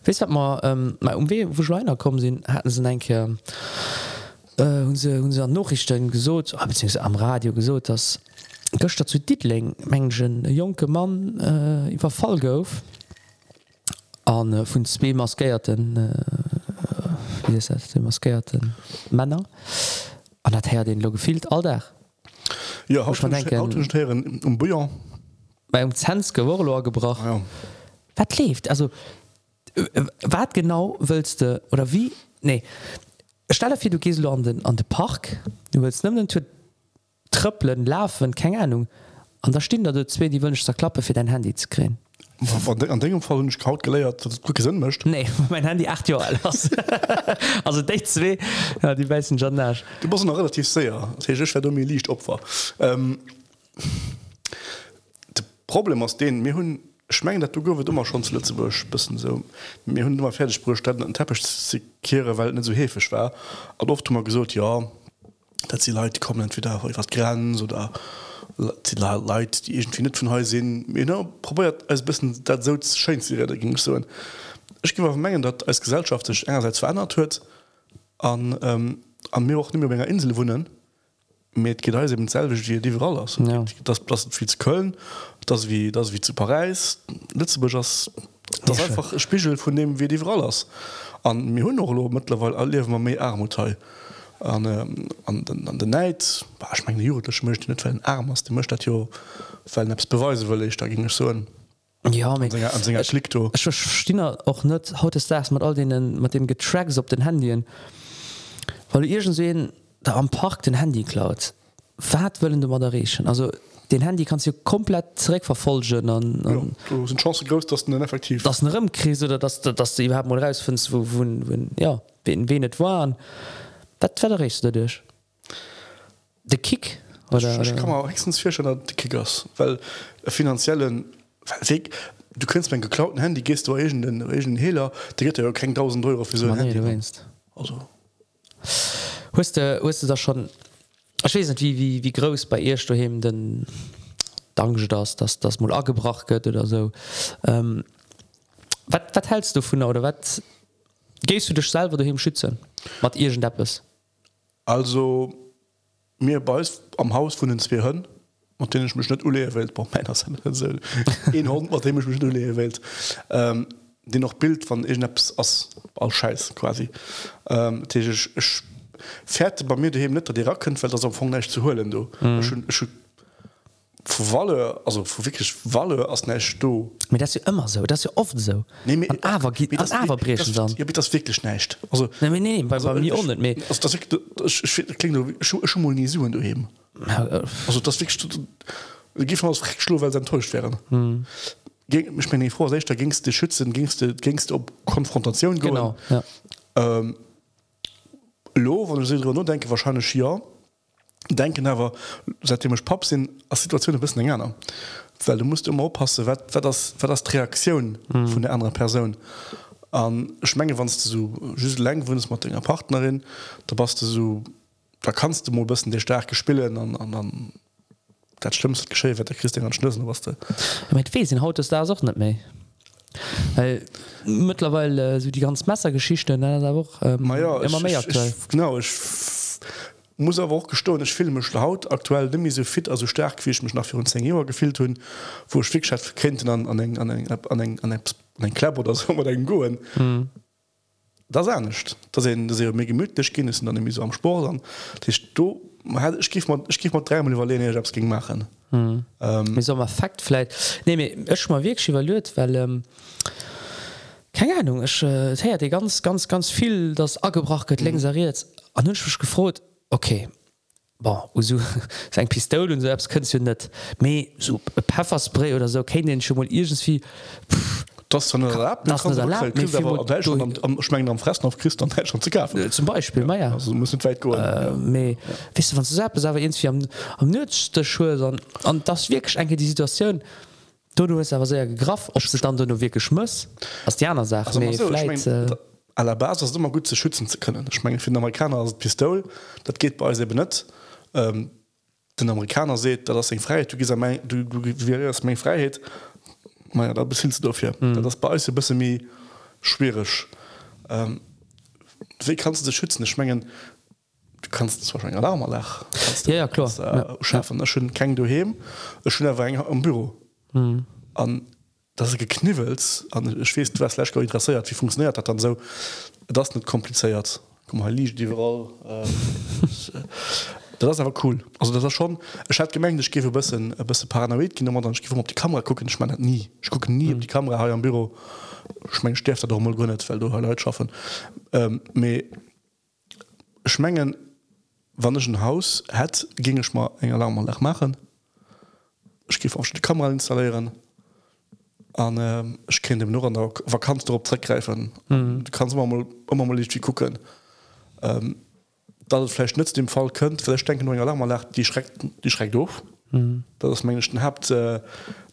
Speaker 2: Weißt du, mal, ähm, mal um we wo Schweiner kommen sind hatten sie ein äh, unsere, unsere Nachrichten gesot oh, beziehungsweise am Radio gesot dass Göster zu Ditling menggen Joke Mann äh, iwwer Fall gouf an äh, vun zwee maskeierten äh, maskeierten Männer an dat her den lo gefilt all der.
Speaker 1: Ja
Speaker 2: man denken
Speaker 1: um Buier
Speaker 2: Bei um Zenz geworlo gebracht.
Speaker 1: Ja.
Speaker 2: Wat lebt also wat genau willst du oder wie nee stelle für du gehst an den an den Park du willst nimmen den tripppeln laufen keine Ahnung. An da stehen da du zwei die wünscht der Klappe für dein Handy zu kriegen.
Speaker 1: An dem Fall ich kaut geleiert gesinn mcht
Speaker 2: nee mein Handy acht Jahre alt ist. also dich zwei ja, die weißen schon nach.
Speaker 1: Du bist noch relativ sehr mir liegt opfer ähm, de problem aus denen mir hun schmengen dat du go immer schon zu Lützeburg bisssen so. Mir hun immer fertigstätten an teppich kehre weil net so hefisch war. Aber oft immer gesot ja dat sie Leute kommen entweder was grenz oder die Le- Leute die irgendwie net von he sinn probiert als bisssen dat so sie da ging so. Ich gebe mengen dat als Gesellschaft sich engerseits verändert huet an ähm, an mir auch ni mehr Insel wohnen mit selbe wie die überall aus
Speaker 2: Ja.
Speaker 1: das das viel zu köln das wie das wie zu Paris Lützeburg das das einfach ein Spiegel von dem wie die aus an mir hun noch mittlerweile alle man mehr Armutteil an, ähm, an, an, an den Neid. Ich mein, Jurech mcht net den Arm aus de mcht dat Jo neps beweise wëlle ich da ging so. Ein,
Speaker 2: ja, Stinner och net haut es das mit all denen mit dem Getracks op den Handyen weil ihr schon sehen da am Park den Handy klaut. Fährt wollen du Moderation? Also den Handy kannst du komplett zurück verfolgen an, an
Speaker 1: ja, sind Chance groß dass dann effektiv
Speaker 2: das eine Rimkrise oder dass, dass du überhaupt mal rausfindst wo, wo, wo ja wen wen net waren. und Dat verderest du dich de Kick oder,
Speaker 1: ich, ich kann auch höchstens vier schon Kickers weil finanziellen Weg du kannst mein geklauten Handy gehst du Asian, den Asian Hehler der geht ja kein 1000 Euro für so ein Handy
Speaker 2: du meinst
Speaker 1: also
Speaker 2: hast du hast du das schon ich weiß nicht wie wie wie groß bei ihr du eben denn danke das dass das mal angebracht wird oder so. Ähm, was hältst du von oder was gehst du dich selber du schützen was irgend App ist?
Speaker 1: Also mir bei uns am Haus von den zwei Hörn und den ich mich nicht ule Welt bei meiner Seite ein Hund mit dem ich mich nicht ule Welt ähm, den noch Bild von irgendetwas als als Scheiß quasi. Ähm, ist- ich fährt bei mir daheim nicht die Racken weil das am Anfang nicht zu holen du. Mhm. ich, ich, Walle also wirklich Walle as
Speaker 2: neicht do. Me dat immer so dat oft so
Speaker 1: nee,
Speaker 2: awer
Speaker 1: awer
Speaker 2: brechen dann.
Speaker 1: Ja, das wirklich neicht
Speaker 2: nee, nee, nee,
Speaker 1: also, also, kling nie suen du
Speaker 2: heben.
Speaker 1: Also das gi auslo weil enttäuscht wären. Hm. Ich bin vor se da gingst de Schützen gingst gingst op Konfrontation
Speaker 2: genau. Ja.
Speaker 1: Ähm, lo wann denke wahrscheinlich ja denken aber seitdem ich pap sind als Situation ein bisschen gerne weil du musst immer oppassen wer, wer das wer das die Reaktion mhm. von der anderen Person. An schmenge wann du so just wunst mit deiner Partnerin da passt du so da kannst du mal bisschen der starke spielen an an dann dat schlimmste gesché der christ an schlüssen was du?
Speaker 2: Mit wesinn haut es da auch net méi weil mittlerweile äh, so die ganz messergeschichte auch ähm,
Speaker 1: ja, immer mehr ich, ich, genau ich muss aber auch gesto ich filme haut aktuell nimi so fit also stark wie ich mich nach 14 Jahre gefilt hun wo ichschaft kennt an an an an ein Klapp oder so go mhm. das nicht. Da se mé gemütlich gehen ist dann so am Sport an du gif mal drei Mal ging machen.
Speaker 2: Mhm. ähm, so faktfle ne mal wirklich evaluiert weil ähm, keine Ahnung ich, äh, die ganz ganz ganz viel das agebracht mhm. längseriert an gefrot okay. So, eng Pistol und selbst könnt du net me so Pfefferspray oder so kennen den schon mal? Irgendwie
Speaker 1: schmengen am fressen auf Christ schon zu
Speaker 2: kaufen. Zum Beispiel ja, ja.
Speaker 1: muss weit go
Speaker 2: äh, wis du selbst aber irgendwie am, am nützchte Schu an das wirklich enke die Situation. Du du aber sehr gegraf ob du dann nur wirklich schmuss was Diana sagt
Speaker 1: aller Basis immer gut zu schützen zu können. Ich mein, finde Amerikaner als Pistol dat geht bei benet ähm, den Amerikaner se da das Freiheit du, mein, du, du, du mein Freiheit. Ja, da bist du dafür mhm. das bei bis mir schwerisch ähm, wie kannst du das schützen? Schmengen du kannst es wahrscheinlich Alarm
Speaker 2: ja, ja klar.
Speaker 1: äh, ja. schaffen. Schön kein du schön am Büro. Mhm. dass er geknivelt an schwst was interessiert wie funktioniert hat dann so. Das nicht kompliziert. Komm, liegt die äh, das aber cool. Also das er schon es hat gemengt ich gebe bisschen bisschen paranoid genommen dann ich auf die Kamera gucken ich meine nie. Ich gucke nie mhm. die Kamera am Büro schmengen steft doch mal nicht weil du Leute schaffen. Ähm, schmengen wann ich ein Haus hat ging ich mal en Alarm mal nach machen ich gebe auch die Kamera installieren an ähm, ich kenne dem nur an der Vakanz darauf zurückgreifen mhm. du kannst mal immer mal wie gucken ähm, da das vielleicht nützt dem Fall könnt vielleicht denken nur Alarm lacht die schreckt die schreckt durch mhm. das Menschen habt äh,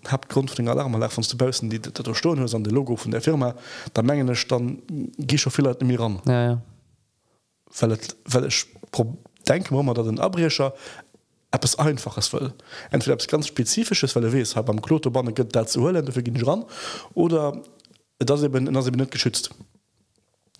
Speaker 1: habt Grund von den Alarm von zu bösen die Sto an de Logo von der Firma da mengen es dann gi schon viel in mir ran
Speaker 2: ja, ja.
Speaker 1: weil, weil ich denke wir mal da den abrischer Es einfaches will entweder es ganz spezifisches weil we habe am Klotobahn dazu ran. Oder das eben, das eben nicht geschützt.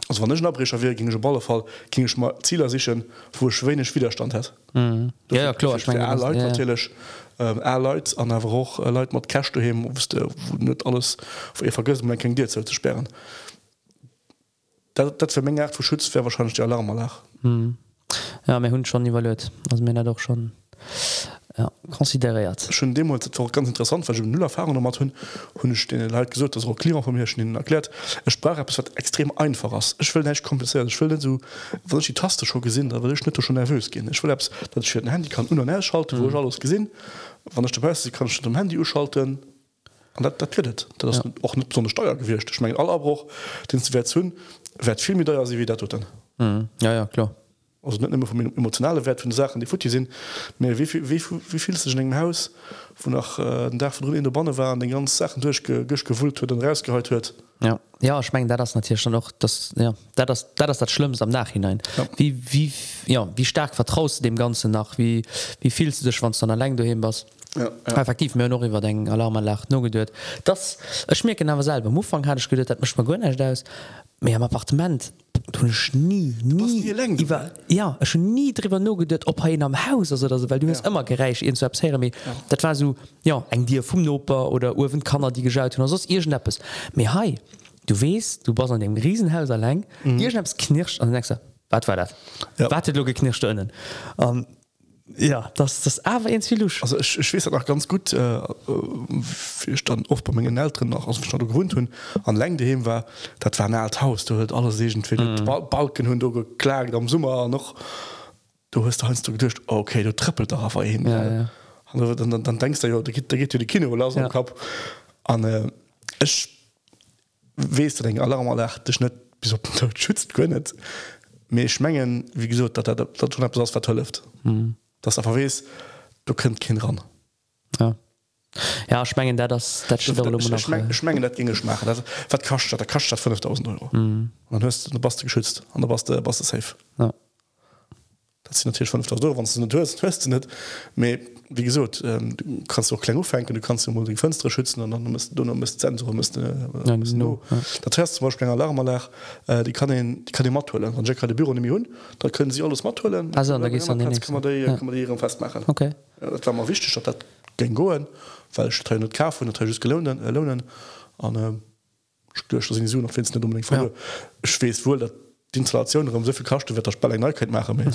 Speaker 1: War nicht abbrecher wie ging ballfall ging ich mal Zieler sich wo schwänisch Widerstand hat.
Speaker 2: Mhm. ja, ja, klar ich mein,
Speaker 1: Leute ja. natürlich ähm, Leute an auch äh, Leute cash du wusste nicht alles wo ihr vergessen ging dir zu sperren. Dat für Menge verschützt wäre wahrscheinlich die Alarm nach
Speaker 2: mhm. ja mein Hund schon evaluiert. Also Männer doch schon ja, konsideiert
Speaker 1: schon dem ganz interessant weil null Erfahrung hun hun gesagt das Klima von mir schon erklärt es sprach es wird extrem einfach aus. Ich will nicht kompliziert ich will so ich die Taste schon gesehen da will ich nicht schon nervös gehen. Ich will dass ich ein Handy kann schalten mhm. wo ich alles gesehen. Wann ich dabei kann ich dem Handy schalten. Dat, dat das ja. auch nicht so eine Steuer gewirrscht ich mein allerbruch den hun wird viel mit da sie wieder tut
Speaker 2: mhm. ja ja klar
Speaker 1: also nicht immer vom emotionale Wert von Sachen die Fu sind mehr wie viel, wie, wie viel sich engem Haus wo nach äh, den Dach von in der Bonne waren den ganzen Sachen durchgewult wird und rausgeholt wird.
Speaker 2: Ja. Ja ich mein, da das natürlich schon noch das ja da das da das das schlimmste am nachhinein. Ja. wie wie ja wie stark vertraust du dem ganzen nach? Wie wie vielst du dich wann dann allein du hin was Ja, ja. effektiv mir noch über den Alarm lacht no gedeet. Das schmirken awer selber Mofang hatch gedet, dat mech ma gonnecht auss mé am Appartement nie nie war, ja schon nie drüber no gedet op hin am Haus also also weil du ja. immer gereich in zu ja. dat war so ja eng dir vum Noper oder Uwen kannner die geschaut hun ihr schnappes mir hai du west du bas an dem riesenhauser leng mhm. ihr schnaps knircht an nächste wat war dat ja. wartet lo geknircht innen um, ja das das aber viel
Speaker 1: also ich, ich weiß auch ganz gut äh, äh stand oft bei meinen Eltern noch aus stand gewohnt hun an Länge daheim war das war ein alt Haus du hört alles sehen mm. Balken hun geklagt am Summer noch. Du hast hast du gedacht okay du trippelt darauf hin
Speaker 2: ja, ja.
Speaker 1: dann, dann, dann denkst du ja da geht da geht die Kinder ja. gehabt an äh, ich weißt du denke Alarm dich nicht bis schützt können mir schmengen wie gesagt dat, dat, dat, dat, dat vertölft mm das einfach wees du könnt kind ran
Speaker 2: ja. Ja schmengen der das
Speaker 1: schmengen dat ging machen. Also wat kascht der kascht 5000 euro.
Speaker 2: Mhm.
Speaker 1: dann hörst du baste geschützt an der baste baste safe.
Speaker 2: Ja.
Speaker 1: Dat sind natürlich 5000 euro wann du hörst hörst du net me wie gesot ähm, du kannst auch klein aufhängen du kannst du die Fenster schützen und dann musst du noch müsst Zentrum müsst äh,
Speaker 2: Ja,
Speaker 1: müsst
Speaker 2: no, ja.
Speaker 1: Dat heißt zum Beispiel Alarm äh, die kann den, die kann die Mattuellen an Jack hat die Büro hun da können sie alles Mattuellen
Speaker 2: Also, da geht's dann nicht
Speaker 1: kann man die,
Speaker 2: so. Ja.
Speaker 1: kann man die festmachen
Speaker 2: okay
Speaker 1: ja, dat war mal wichtig dat dat gen goen weil ich net ka gelonen äh, lohnen an äh, noch fin net unbedingt
Speaker 2: Ja.
Speaker 1: ja. schwes wohl dat die Installation um soviel kachte wird der Spell Neukeit machen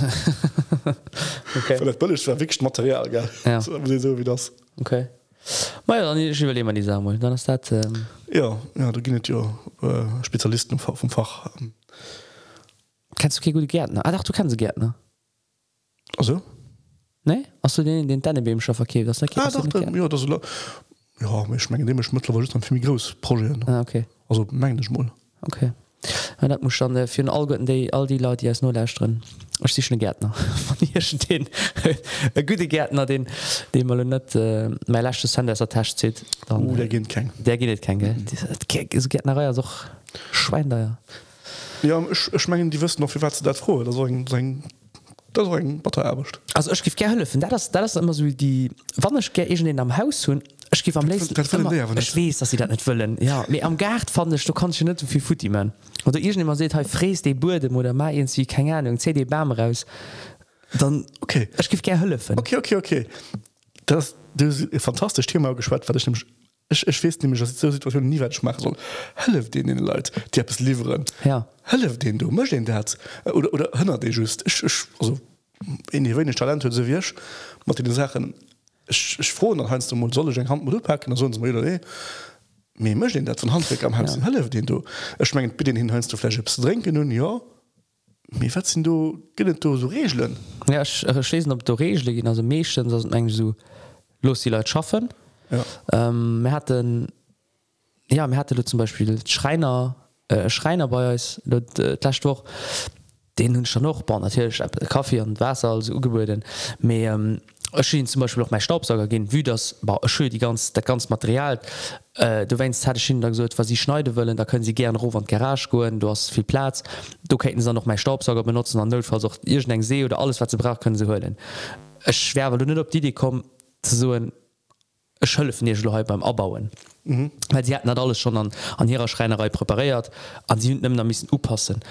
Speaker 2: okay.
Speaker 1: Billig wirklich Material gell?
Speaker 2: Ja.
Speaker 1: so, so wie das.
Speaker 2: Okay. Ma ja, dann ich überle man die Samuel dann ist dat ähm,
Speaker 1: ja ja da ginet ja äh, Spezialisten vom, vom Fach ähm,
Speaker 2: kennst du okay gute Gärtner? Ah, doch, du kannst Gärtner.
Speaker 1: Also
Speaker 2: ne hast du den den Dannebeemscher verkehr das
Speaker 1: ah, doch, da, ja, das, ja ich mein, dem mittlerweile für mich groß Projekt
Speaker 2: ah, okay.
Speaker 1: Also mein ich mal.
Speaker 2: Okay Und dat muss dann äh, fir den Algoten déi all die Leute die as no lären sich den Gärtner. Den e gute Gärtner den de mal net äh, mei lächte Sanderser Tasch zit
Speaker 1: uh, der gin keng.
Speaker 2: Der ginet keng Gärtnereier soch Schweindeier ja.
Speaker 1: ja, schmengen die wüssten noch wie wat ze dat froh oder so, so das battercht
Speaker 2: also ich gif helfen das das immer so die wannnech egent den am Haus hunn ich gif am
Speaker 1: lesten
Speaker 2: wees dass sie dat net wëllen ja mé am Gerd fandech du kannst net so viel futti man oder ir immer se ha de burde oder ma wie keine ahnung CD bam raus. Dann
Speaker 1: okay.
Speaker 2: ich gif ger helfen
Speaker 1: okay okay okay. Das, das fantastisch Thema geschwert weil ich nämlich ich, ich weiß nämlich dass ich so Situation nie werde machen soll. Helf den den Leute die es lieferen
Speaker 2: ja.
Speaker 1: Helf den du möchte den dat oder oder hënner de just. Ich, ich, also in die wenig Talent hue se wiech mat die Sachen ich, ich froh dann hanst du mal solle eng Hand packen so mé mcht den dat von Handwerk am Hals. Helf den du. Ech menggen bitte hin hanst du Fläche trinken nun ja. Mir sind du ginnet du so regelen
Speaker 2: ja ich äh, schlesen op der Regel gin also mechten eng so los die Leute schaffen
Speaker 1: ja.
Speaker 2: Ähm, wir hatten ja mir hatte du zum Beispiel Schreiner äh, Schreiner bei uns doch den hun schon noch bar natürlich äh, Kaffee und Wasser als ugebäden mehr ähm, schien zum Beispiel auch mein Staubsauger gehen wie das war schön die ganz der ganz Material. Äh, du wennst hatte schon gesagt was sie schneide wollen da können sie gerne ruf an Garage gehen du hast viel Platz. Du könnten sie dann noch mein Staubsauger benutzen an versucht ihr See oder alles was sie braucht können sie holen. Es weil du nicht ob die Idee kommen zu so ein schëlfen ihr beim Abbauen. Mhm. weil sie hatten alles schon an, an ihrer Schreinerei präpariert an sie hun miss oppassen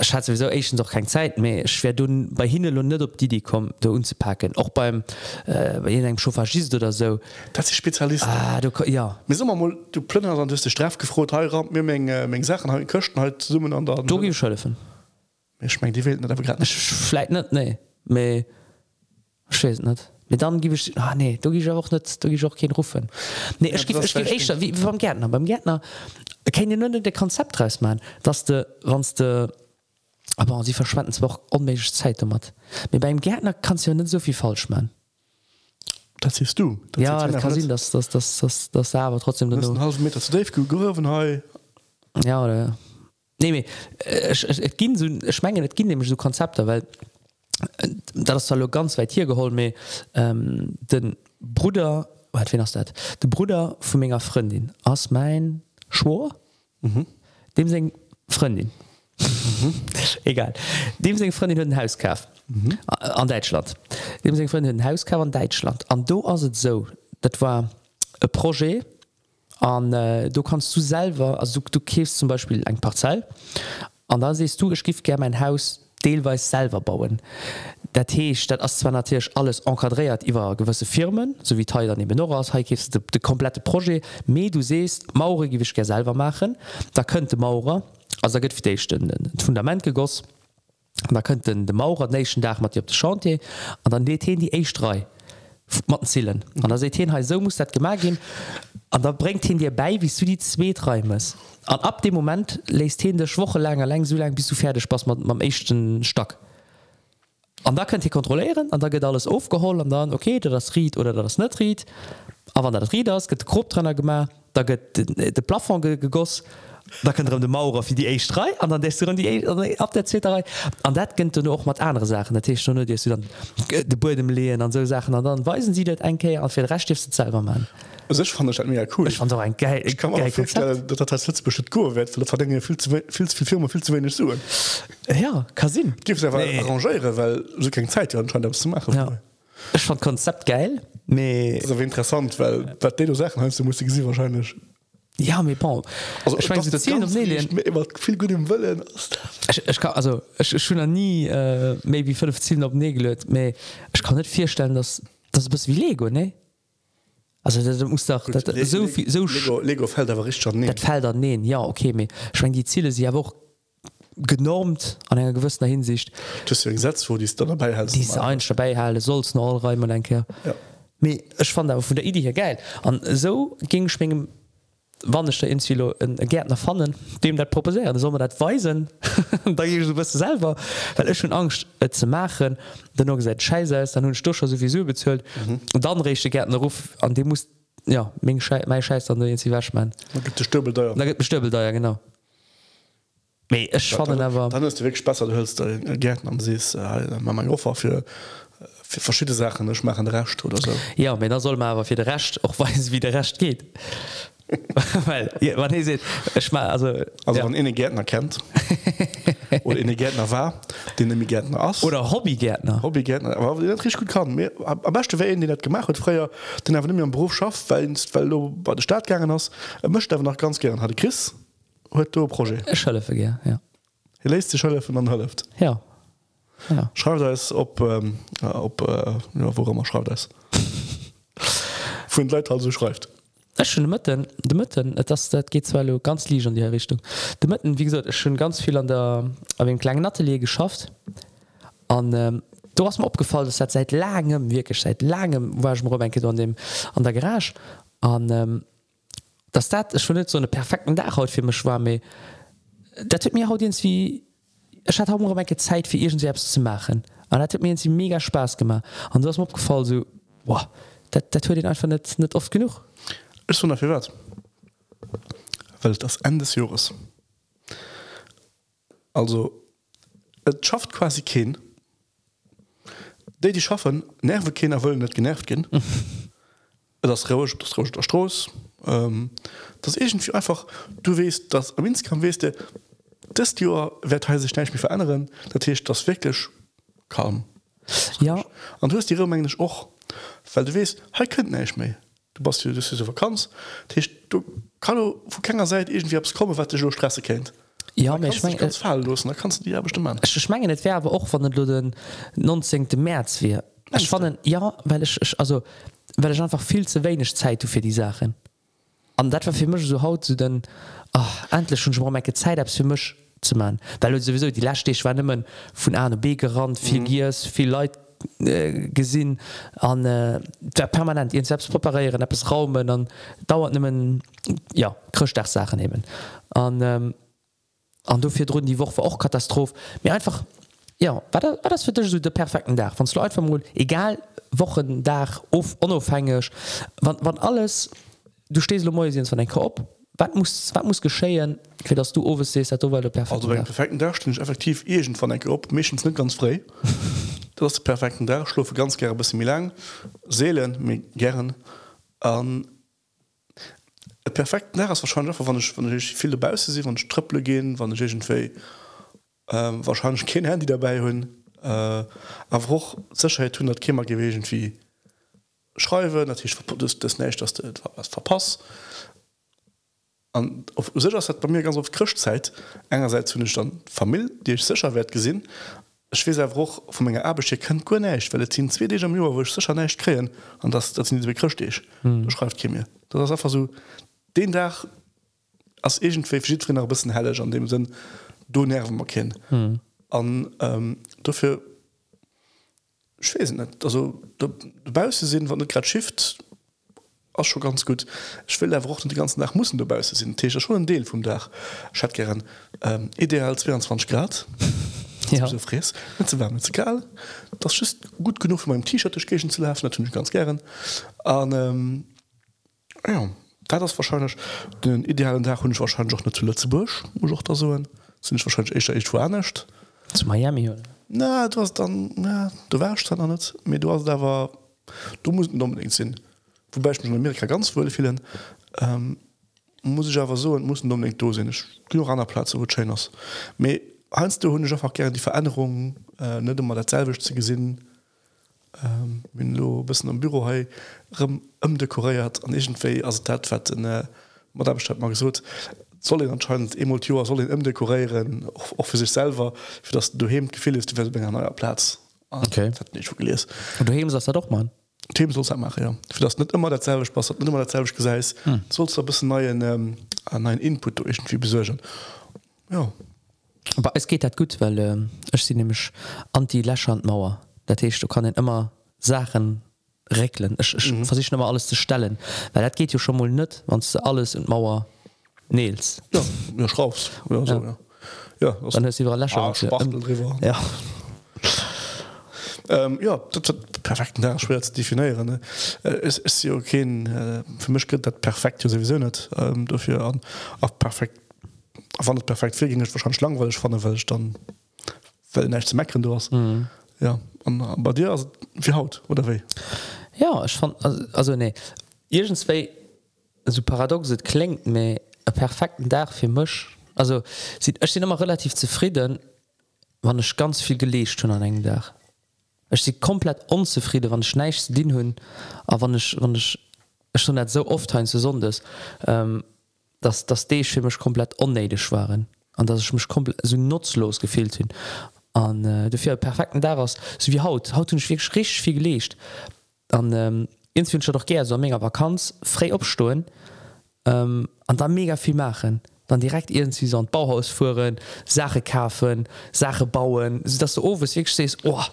Speaker 2: Ich hatte sowieso echt doch keine Zeit mehr? Schwer du bei hin und nicht ob die die kommen da unzupacken auch beim äh, bei einem Chauffagist oder so.
Speaker 1: Dat sie Spezialisten
Speaker 2: ah, du, ja.
Speaker 1: Mir sommer mal du plnner an du straf gefrot heira mir meng meng Sachen ha köchten halt summen an der
Speaker 2: du schëlfen
Speaker 1: ich mein die Welt net grad nicht.
Speaker 2: Vielleicht nicht nee. Me ich weiß nicht mit dann gi ich ah, nee du gi auch net du gi auch kein rufen. Nee
Speaker 1: ja,
Speaker 2: ich gif, ich gif echt, wie beim Gärtner beim Gärtner kein je nënnen de Konzept reis man dass de wanns de aber sie verschwenden zwar onmeg Zeit um hat mir beim Gärtner kannst ja nicht so viel falsch man
Speaker 1: das siehst du. Das
Speaker 2: ja das kann sehen dass das das das das aber trotzdem das
Speaker 1: halb meter zu dave gerufen he
Speaker 2: ja oder nee, nee. Äh, gin so schmengen et gin nämlich so Konzepte weil das soll ganz weit hier geholt mir ähm, den Bruder wat das dat? De Bruder vu ménger Freundin ass mein Schwor. Mhm. dem seg Freundin. Mhm. egal. Dem seg Freundin hun den Hauskaf mhm. an Deutschland dem seg Freundin den Hauskaf an Deutschland an do ass het so dat war e projet an äh, du kannst du selber also du du käfst zum Beispiel eng Parzell an da sest du geschgift ger mein Haus deelweis selber bauen. Der Teech dat as zwar natürlich alles enkadréiert iwwer gewësse Firmen, so wie Teil dane noch aus haikest de, de komplette Pro, mé du seest Maure gewichch ger selber machen, da könnte Maurer as gëtt fir déichstënden. Fundament gegoss, da könnten de Maurer Nation Dach mat op de Chante an dann deet hin die Eichstrei matten Zielen an der se ha so muss dat gemerk gin an da bringt hin dir bei wie du die zwee treimes an ab dem moment lest hin der schwoche langer lang so lang bis du fertig spaß man am echten Stack an da könnt ihr kontrollieren an da geht alles aufgeholt an dann okay der das riet oder das net riet. Aber das riet das get grob drinnner gemacht da gëtt de Plaffer gegoss da könnt de Maurer fir die Eichrei an dann du die ab der Zwitterei an dat gënnt du och mat andere Sachen. Dat schon du dann de Bu dem leen an so Sachen. An dann weisen sie dat enke an fir rechtstiftste selber man.
Speaker 1: Sech fand mega cool.
Speaker 2: Ich fand ein geil,
Speaker 1: ich kann
Speaker 2: letzte go verdinge
Speaker 1: viel zu viel Firma viel zu wenig suchen
Speaker 2: ja Kasin
Speaker 1: gibt nee. arrangeiere weil so kein Zeit anscheinend zu machen.
Speaker 2: Ja. Ich fand Konzept geil me
Speaker 1: interessant weil wat du Sachen hast du musst sie wahrscheinlich
Speaker 2: Ja
Speaker 1: mé Paul. Viel gut im
Speaker 2: Wëllen also schon an nie äh, méi wie 15 op negelet méi ich kann net firstellen dass das bist wie Lego ne? Also das muss doch gut, das, Le so viel so
Speaker 1: Lego, Lego fällt aber richtig schon nee.
Speaker 2: fällt dann nee ja okay mir ich mein, die Ziele sie aber auch genormt an einer gewisser Hinsicht.
Speaker 1: Das ja Gesetz wo die dann dabei halt diese
Speaker 2: ein dabei halte soll's noch allräumen denke ja. mir ich fand aber von der Idee her geil. An so ging schwingen wannnechte Insilo en Gärtner fannen, dem dat proposeieren, sommer dat weisen da gi du bist selber, weil ech schon angst et ze machen, den no seit scheiße ist, dann hunn Stocher sowieso bezöllt mhm. und dann richchte Gärtner Ruf an dem muss ja még scheiß an sie wäsch man.
Speaker 1: Gibt Stöbel
Speaker 2: Stöbel da ja genau. Mei,
Speaker 1: ja, dann, aber, dann ist du weg besser du hölst Gärten am sees äh, Mama Joffer für für verschiedene Sachen ich machen recht oder so.
Speaker 2: Ja da soll man aber für de recht auch weiß wie der recht geht. Weil ja, man seht, ich mein, also,
Speaker 1: also ja. in Gärtner kennt oder in Gärtner war den Gärtner aus.
Speaker 2: Oder Hobbygärtner.
Speaker 1: Hobbygärtner richtig gut kann. Am beste wer den gemacht hat. Freier den einfach mir Beruf schafft weil weil du bei der Stadt gegangen hast. Er möchte aber noch ganz gern. Hatte Chris heute Projekt.
Speaker 2: Ja.
Speaker 1: Er lässt die Schule von dann hilft
Speaker 2: ja
Speaker 1: Ja. schreibt es ob, ähm, ob äh, ja, worum man schreibt es von Leute also schreibt.
Speaker 2: Schon Mtten de Mtten das dat geht zwar ganz li an die Richtung. De Mtten wie gesagt schon ganz viel an der den kleinen Atelier geschafft. An ähm, du hast mir opgefallen dat seit langem wirklich seit langem war ich mir an dem an der Garage. An ähm, das dat ist schon net so eine perfekten Dachhaut für mich war mir dat tut mir haut wie hat haumke Zeit für ihren selbst zu machen. An dat mir sie mega Spaß gemacht. An du hast mir abgefallen so wow, dat, dat hört den einfach net net oft genug.
Speaker 1: Ist so dafür wert. Weil das Ende des Jahres. Also et schafft quasi kein. Die die schaffen nerve keiner wollen nicht genervt gehen. Das rausch das rauscht das, stroß. Ähm, das irgendwie einfach du west das am Minsk kann weste das Jahr wird sich nicht mehr verändern natürlich das wirklich kaum
Speaker 2: ja.
Speaker 1: Und du hast die Englisch auch. Weil du west könnte nicht mehr. Du bist du so vakanz. Du kann du wo keiner seit irgendwie abs komme wat du stresse kennt
Speaker 2: ja ich mein,
Speaker 1: ganz fall los da kannst du die bestimmt
Speaker 2: schmengen net werbe auch von den den 19. März wie ich fand ja weil ich, ich also weil ich einfach viel zu wenig zeit für die sachen. An dat war für mich so haut zu den ach endlich schon schon zeit für mich zu man weil sowieso die war nimmen von a b gerannt viel mhm. giers viel leute Äh, gesinn an äh, permanent. Ihren selbst preparieren es raumen dann dauert nimmen ja krcht sachen nehmen an ähm, an dufir run die woche auch katastroph mir einfach ja war das, war das für dich so der perfekten Dach von Leute vermut egal wochen dach of unaufhängig wann wann alles du stehst von dein Kopf wat muss wat muss geschéien fir dass du over overse perfekt
Speaker 1: perfekten Darstellung effektiv egent von der Gruppe méchens net ganz frei. Das perfekten der schlufe ganz gerne bis mir lang seelen mit gern an ähm, perfekten der wahrscheinlich wann ich, wann ich viele Bause sie von Strüpple gehen wann ähm, wahrscheinlich kein Handy dabei hun äh, aber hoch Sicherheit 100 Kämmer gewesen wie schreibe natürlich das, das nicht dass du etwas verpasst. An auf sicher hat bei mir ganz auf Christzeit einerseits zu stand Familie die ich sicher wert gesehen Schwebruch vu ménger Absche kann go neich, Well zin zwe am Joer woch secher neich kreen an das dat sind bekrcht ich hm. schreibt ki mir. Dat einfach so den Dach ass egentéfschirin nach bisssen hellleg an dem sinn do nerven mar ken hm. an ähm, dafür schwesen net also dubause sinn wann grad shift as schon ganz gut. Ich will der wochen die ganzen nach mussssen dubause sinn Te schon ein Deel vum Dach hat gern ähm, ideal 22 Grad. Ja. so fries egal. Das ist gut genug für meinem T-Shirt zu laufen natürlich ganz gern. An ähm, ja da das wahrscheinlich den idealen Tag hun ich wahrscheinlich auch zu Lützeburg muss auch da so hin. sind ich wahrscheinlich echt echt woernecht
Speaker 2: zu Miami oder?
Speaker 1: na du hast dann ja, du wärst dann nicht. Mir du hast da war du musst unbedingt sinn wobei ich mich in Amerika ganz wohl vielen ähm, muss ich aber so und muss unbedingt do sinn ich genug an der Platz wo me hanst du hun einfach gerne die Veränderungen äh, net immer derselbe zu gesinn ähm, wenn du bist am Büro hey, um dekoriert an egentéi as dat wat in äh, Madamestadt mag gesot soll ihn anscheinend Emotur soll ihn dekorieren auch, auch für sich selber für das du hem gefiel ist du ein neuer Platz. Ah,
Speaker 2: Okay.
Speaker 1: das hat nicht schon gelesen.
Speaker 2: Und du hebst das da doch mal
Speaker 1: Themen soll machen ja. Für das nicht immer derselbe Spaß hat nicht immer derselbe gesagt hm. sollst du ein bisschen neuen ähm, an einen Input durch irgendwie besorgen. Ja.
Speaker 2: Aber es geht dat gut weil ähm, ich sie nämlich anti Lächandmauer der Tisch du kann immer Sachen regeln. Ich, ich mhm. versuche immer alles zu stellen. Weil dat geht ja schon mal net wann du alles in Mauer nils
Speaker 1: ja ja schraubst. Ja, so, ja. ja. ja das,
Speaker 2: dann ist sie Lächer
Speaker 1: Ah, drüber.
Speaker 2: ja
Speaker 1: ähm, ja dat, perfekten der schwer zu definieren es äh, ist ja okay äh, für mich geht dat perfekt ja sowieso nicht. Ähm, dafür an auch perfekt wann perfekt viel ging ich wahrscheinlich langweilig fand weil ich dann weil nicht zu meckern du hast. Mhm. ja und bei dir also, wie haut oder we
Speaker 2: ja ich fand also, also nee. Irgendzwe so paradox paradoxet klingt mir perfekten Dach für Mch also sieht ich bin immer relativ zufrieden wann ich ganz viel gelesen schon an engen Dach Ech si komplett onzefriede wann schneichs Din hunn a wann ich, wann ich, ich schon net so oft hein ze sondes ähm, dass das dee schimmech komplett onneidisch waren an dat ich michch komplett so nutzlos gefehlt hunn an äh, defir perfekten daraus so wie haut. Haut hun schwg rich viel gelecht an ähm, inswinscher doch ger so mega vakanz frei opstoen ähm, an da mega viel machen. Dann direkt irgendwie so ein Bauhaus fuhren Sache kaufen Sache bauen so dass du overweg stehst oh,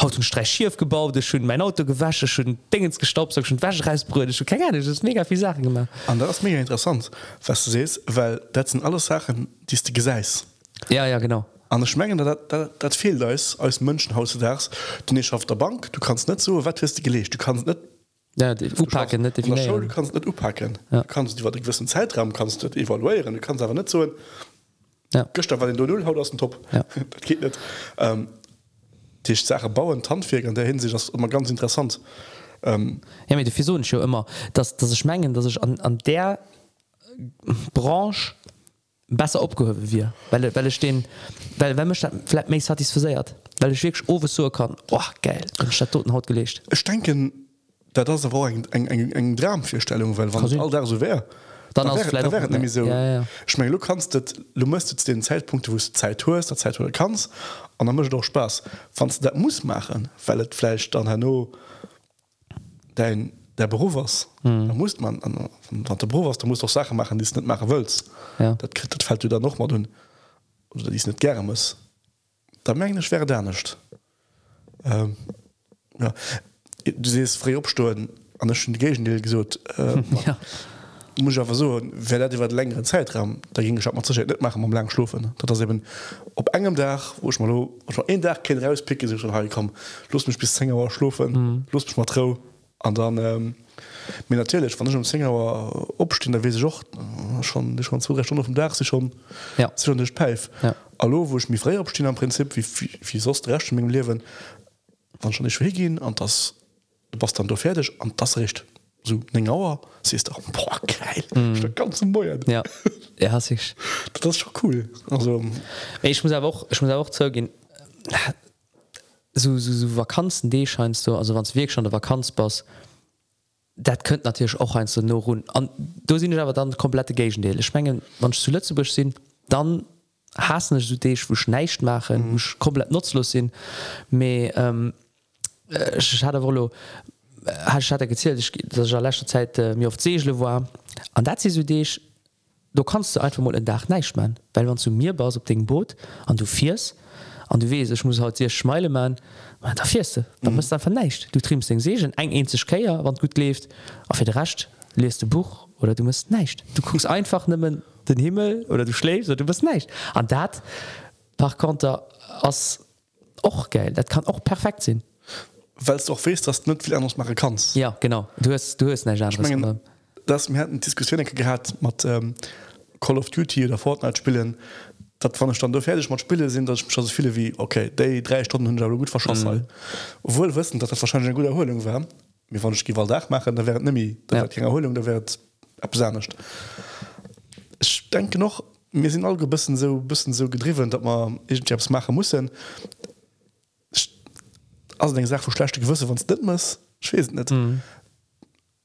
Speaker 2: haut ein Streich schief gebaut ist schön mein Auto gewasche schon Dingens gestaubt schon Wäschereisbrüde schon keine Ahnung, das ist mega viel Sachen gemacht
Speaker 1: an das ist mega interessant was du siehst weil das sind alles Sachen die du geseis
Speaker 2: ja ja genau
Speaker 1: an der schmengen dat, dat, dat fehlt aus als Mënschenhaus ders du nicht auf der Bank du kannst net so wat du gelegt du kannst net
Speaker 2: ja, Upacken, nicht definieren.
Speaker 1: du kannst net upacken
Speaker 2: Ja.
Speaker 1: du kannst die gewissen Zeitraum kannst du evaluieren du kannst aber net so
Speaker 2: ja.
Speaker 1: Göster war den du null haut aus dem Top
Speaker 2: Ja.
Speaker 1: geht net ähm, die Sache bauen Tanfir an der hinsicht das immer ganz interessant. Ähm,
Speaker 2: ja mit der so schon immer. Dass das ich mengen dass ich an, an der Branche besser abgehoben wir. Weil weil ich den weil wenn mich vielleicht mich hat versiert weil ich wirklich over so kann oh, geil statt toten haut gelegt.
Speaker 1: Ich denken dat das war eng eng eng Dramfirstellung weil wann
Speaker 2: Kann
Speaker 1: all da so wär
Speaker 2: Dann
Speaker 1: da wär- da wär so
Speaker 2: Ja, ja.
Speaker 1: ich mein, du kannst dat, du musst jetzt den Zeitpunkt wo du Zeit hast der Zeit wo du kannst an dann mcht doch Spaß. Fand dat muss machen fellt fleisch dann hanno dein der Beruf was mhm. da muss man an, an der Beruf was du musst doch Sachen machen die es nicht machen willst
Speaker 2: ja.
Speaker 1: dat krit dat fällt du dann noch mal dun oder die es nicht gerne muss. Da mengge schwer dernecht ähm, ja. Du siehst frei opstoen an der schon gegen gesot äh,
Speaker 2: ja.
Speaker 1: Muss ich aber so wer dat iwwer längeren Zeitraum da ging ich mal net machen um lang schlufen dat das eben op engem Dach wo ich mal lo- ein Dach kind rauspicke sich schon kom los mich bis Sängerwer schlufen mhm. los mich mal trau an dann ähm, mir natürlich van um Sängerwer opstehen der we auch äh, schon schon zu Stunde auf dem Dach sie schon
Speaker 2: Ja.
Speaker 1: schon nicht peif
Speaker 2: Ja.
Speaker 1: hallo wo ich mich frei opstehen am Prinzip wie wie, wie sonst recht im Leben wann schon nicht gehen an das was dann du fertig an das recht so Auer sie ist auch boah, geil mm. ganz Moier.
Speaker 2: Mhm. ja er hat sich
Speaker 1: das ist schon cool also
Speaker 2: ich muss aber auch ich muss aber auch zugehen so, so, so Vakanzen die scheinst du also wann es wirklich schon der Vakanzpass dat könnt natürlich auch ein so nur run an du sind aber dann komplette Gegendeel ich mengen wann ich zu Lützeburg sind dann hassen du dich wo schneicht machen mhm. wo komplett nutzlos sind me ähm, äh, ich hatte wohl ich in letzter Zeit äh, mir auf Segelle war. An dat sie so dich du kannst du einfach mal den Dach nicht man weil wenn zu mir baust op dem Boot an du fierst an du west ich muss halt sehr schmeile man man da fährst du. Dann musst einfach nicht. Du trimmst den Segen eng ein Keier wann gut lebt auf der racht lest du Buch oder du musst nicht. Du guckst einfach nimmen den Himmel oder du schläfst oder du bist nicht. An dat par konnte as och geil. Dat kann auch perfekt sein
Speaker 1: weil du auch fest dass du nicht viel anders machen kannst.
Speaker 2: Ja genau. Du hast du hast nicht anderes,
Speaker 1: meine,
Speaker 2: aber-
Speaker 1: dass mir hatten Diskussion gehabt mit ähm, Call of Duty oder Fortnite spielen dat wann stand fertig mat spiele sind dat schon so viele wie okay day drei Stunden hun gut verschossen. Mhm. obwohl wissen dat das wahrscheinlich eine gute Erholung war. Mir wann ich Dach machen da werden nimi ja. Erholung der wird absahnecht ich denke noch mir sind alle bisssen so bisssen so gedriven dat man Jobs machen muss also den gesagt wo schlechte gewisse von Stimmes net mhm.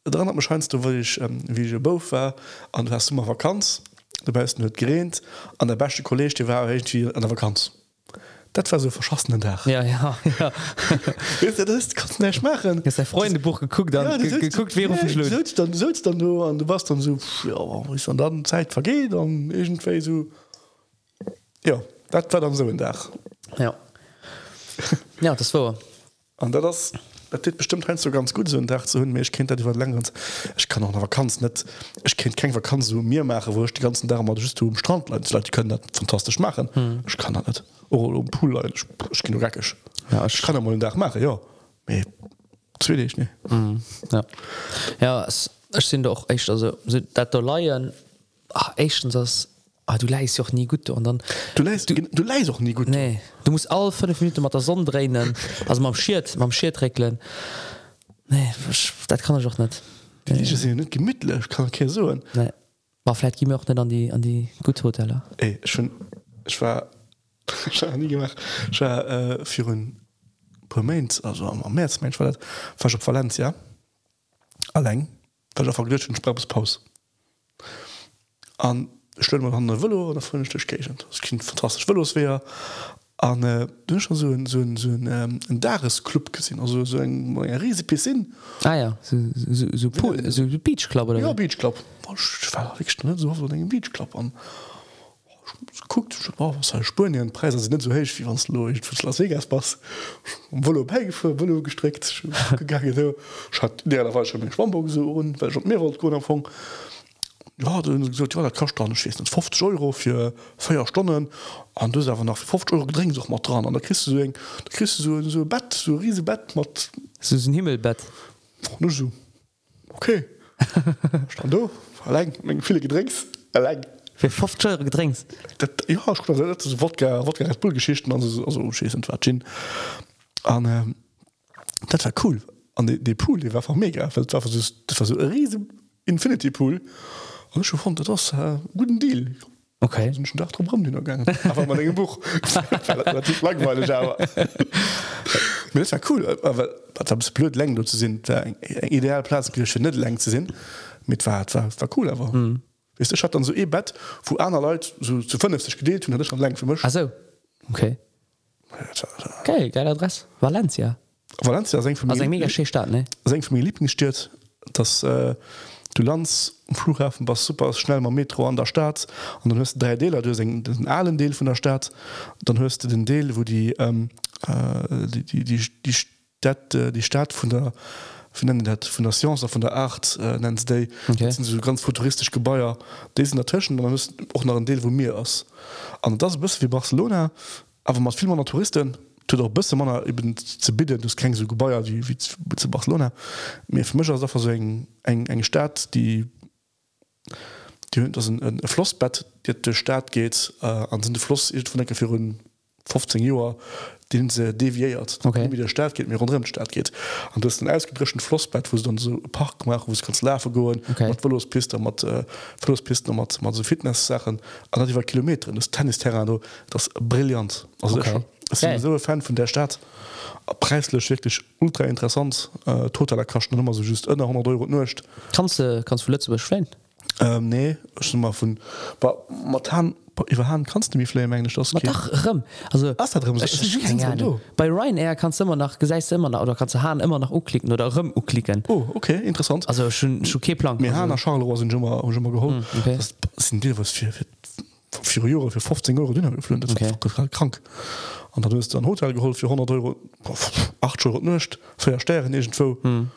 Speaker 1: dran hat scheinst du weil ich ähm, wie ich bo war an hast du mal Vakanz du bist net gerent an der beste Kolleg die war irgendwie an der Vakanz. Dat war so verschossenen Dach
Speaker 2: ja, ja, ja.
Speaker 1: das kannst nicht machen.
Speaker 2: Ist der Freunde Buch geguckt dann ja, ge geguckt wäre
Speaker 1: ja, sitzt dann sitzt dann nur an du warst dann so ja, ist dann dann Zeit vergeht dann irgendwie so. Ja dat war dann so ein Dach
Speaker 2: ja. Ja das war
Speaker 1: an das dat bestimmt ein so ganz gut so Dach zu hun ich kennt die lang ich kann auch noch vakanz net ich kennt kein vakanz so mir mache wo ich die ganzen da just um Strand die können dat fantastisch machen. Hm. ich kann net oh, um pool ich, ich geckisch ja ich kann mal den Dach mache ja. Will ich ne
Speaker 2: hm. ja. Ja es, es sind doch echt also dat leiien echt das Ah, du leist auch nie gut und dann
Speaker 1: du leist, du, du leist auch nie gut.
Speaker 2: Nee du musst alle fünf Minuten mit der Sonne drehen also man schiert man schiert regeln. Nee das kann ich auch nicht
Speaker 1: nee. ich nicht gemütlich kann so
Speaker 2: nee. war vielleicht gehen wir auch nicht an die an die gute Hotelle
Speaker 1: Ey, schon ich war, ich war nie gemacht. Ich war, äh, für ein Moment also am März Mensch war das. War schon Valencia. Allein. War auf der Sprachpause an stell man an Willow oder Freundgent das kind fantastisch. Willows wäre an äh, du schon so ein, so ein, so ein, ähm, ein Daresclub gesehen. Also so ein, ein riesig Piscin
Speaker 2: ah ja so, so, so, Pool, ja, so Beach Club oder
Speaker 1: ja, Beach Club. So Beach Club an. Guckt oh, Spien Preise sind nicht so hech wie wanns lo Las Vegas pass Wollo gestreckt gegangen hat der war schon Schwamburg so und weil schon mehr Grund ja, gesagt, ja, dat kannst dann 50 Euro für feier Stunden. An du einfach nach 50 Euro drin such mal dran. An der christ so da christ so so Bett so riese Bett mat
Speaker 2: so ein Himmelbett.
Speaker 1: Nur so. Okay. Stand du allein viele gedrinks allein.
Speaker 2: Für 50 Euro gedrinks
Speaker 1: dat, ja Wodka Wodka Red Bull Geschichten also also an ähm, dat war cool. An de, de Pool die war einfach mega. Das war so, das war so riesen Infinity Pool fand das äh, guten Deal.
Speaker 2: Okay.
Speaker 1: Gegangen Buch. Langweilig war cool aber das blöd leng zu sind eng ideal Platz net leng zu sinn mit war war, war cool aber mm. ist der hat dann so e bett wo einer Leute so zu 50 gedeelt und schon leng für mich
Speaker 2: also okay. Okay geil Adress Valencia.
Speaker 1: Valencia seng
Speaker 2: mega Staat ne?
Speaker 1: Seng mir liebling stört das äh, du lands Flughafen was super schnell mal Metro an der Stadt und dann hörst du drei Deler den allen Deel von der Stadt dann hörst du den Deel wo die ähm, äh, die, die, die, die Stadt äh, die Stadt von der von der Science von der Art äh, nennt okay. sind so ganz futuristisch Gebäuer die sind dazwischen dann müsst auch nach ein Deel wo mir aus an das bist wie Barcelona aber man viel meiner Touristen tut auch bisse man eben ze bidden das keng so Gebäier wie wie zu Barcelona mir vermischer dafür so eng eng eng Stadt die die hun das ein, Flossbett die der Staat geht äh, an sind Floss von der für 15 Joer den se deviiert
Speaker 2: okay.
Speaker 1: wie der Staat geht mir run Staat geht an du den ausgebrischen Flossbett wo dann so Park gemacht wo es kannst Lave goen okay. Verlospiste mat äh, Verlospisten mat so Fitnesssachen an die war Kilometer das Tennisterrano das brillant also okay. Okay. so Fan von der Stadt? Preislech wirklich ultra interessant. Äh, totaler kachten immer so just 100 Euro nucht
Speaker 2: kannst du kannst du letzte beschwen
Speaker 1: ähm, nee mal von Matan han kannst du mirlä englisch das
Speaker 2: also bei Ryanair kannst du immer nach ge immer nach, oder kannst du hahn immer nach uklicken oder rum uklicken
Speaker 1: oh okay interessant.
Speaker 2: Also schon plan
Speaker 1: mir Charles sind schon mal, schon mal geholt. Hm, okay. sind dir was für, für, für Euro für 15 Euro okay. krank an dat ist ein Hotel geholt für 100 Euro. 8 Euro nicht für Sternen irgendwo. Hm.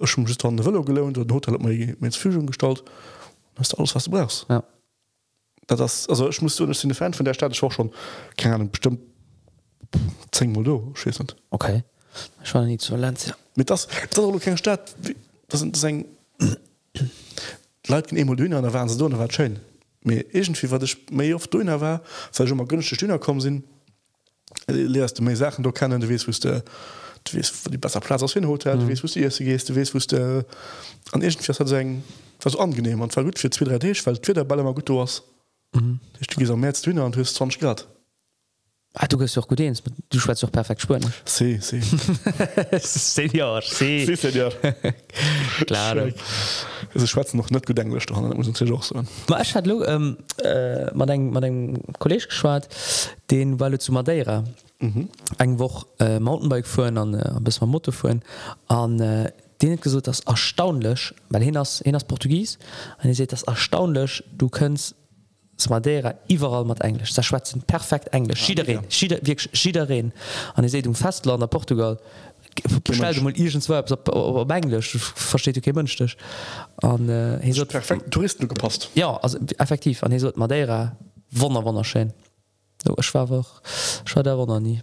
Speaker 1: an Well gelaunt und Hotel mit Fügung gestalt hast alles was du brauchst.
Speaker 2: Ja.
Speaker 1: das also ich muss nicht den Fan von der Stadt. Ich auch schon keine Ahnung bestimmt 10 Mal schießend.
Speaker 2: Okay. Ich war nicht so Land ja.
Speaker 1: mit das, das keine Stadt. Das sind das ein, Leiit emo dunner da waren se dunner war schön. Mir irgendwie wat ich méi oft dunner war weil schon mal günsche Stüner kommen sinn leerst du méi Sachen du kennen du wees wo die besser Platz aus hin Hotel mhm. wust erste gehst du wees wust an egent hat sagen was angenehm und war gut für 2 3D weil Twitter ball immer gut du hast mhm. Di am März dünner dunner an 20 Grad
Speaker 2: Ah, du gehst doch gut ins du schwa doch perfekt spüren
Speaker 1: si, si.
Speaker 2: Senior, si.
Speaker 1: Si, Senior.
Speaker 2: klar
Speaker 1: Schweze noch net gedenkt so.
Speaker 2: hat ähm, äh, man denk, man den Kolleg geschwar den Wall zu Madeira mhm. eng woch äh, Mountainbike fuhren an äh, bis man Motto fuhren an äh, den gesucht das erstaunlich weil hin hin as Portugies an ihr se das erstaunlich du kannstst Madeira überall mat englisch. Der schwatzen perfekt englisch. Schiin Schiin an se um festland Portugal. Englisch. Versteht okay münchtech an äh,
Speaker 1: perfekt. Touristen gepasst.
Speaker 2: Ja also effektiv. An Madeira wonner wonnerschein war war der wonner nie.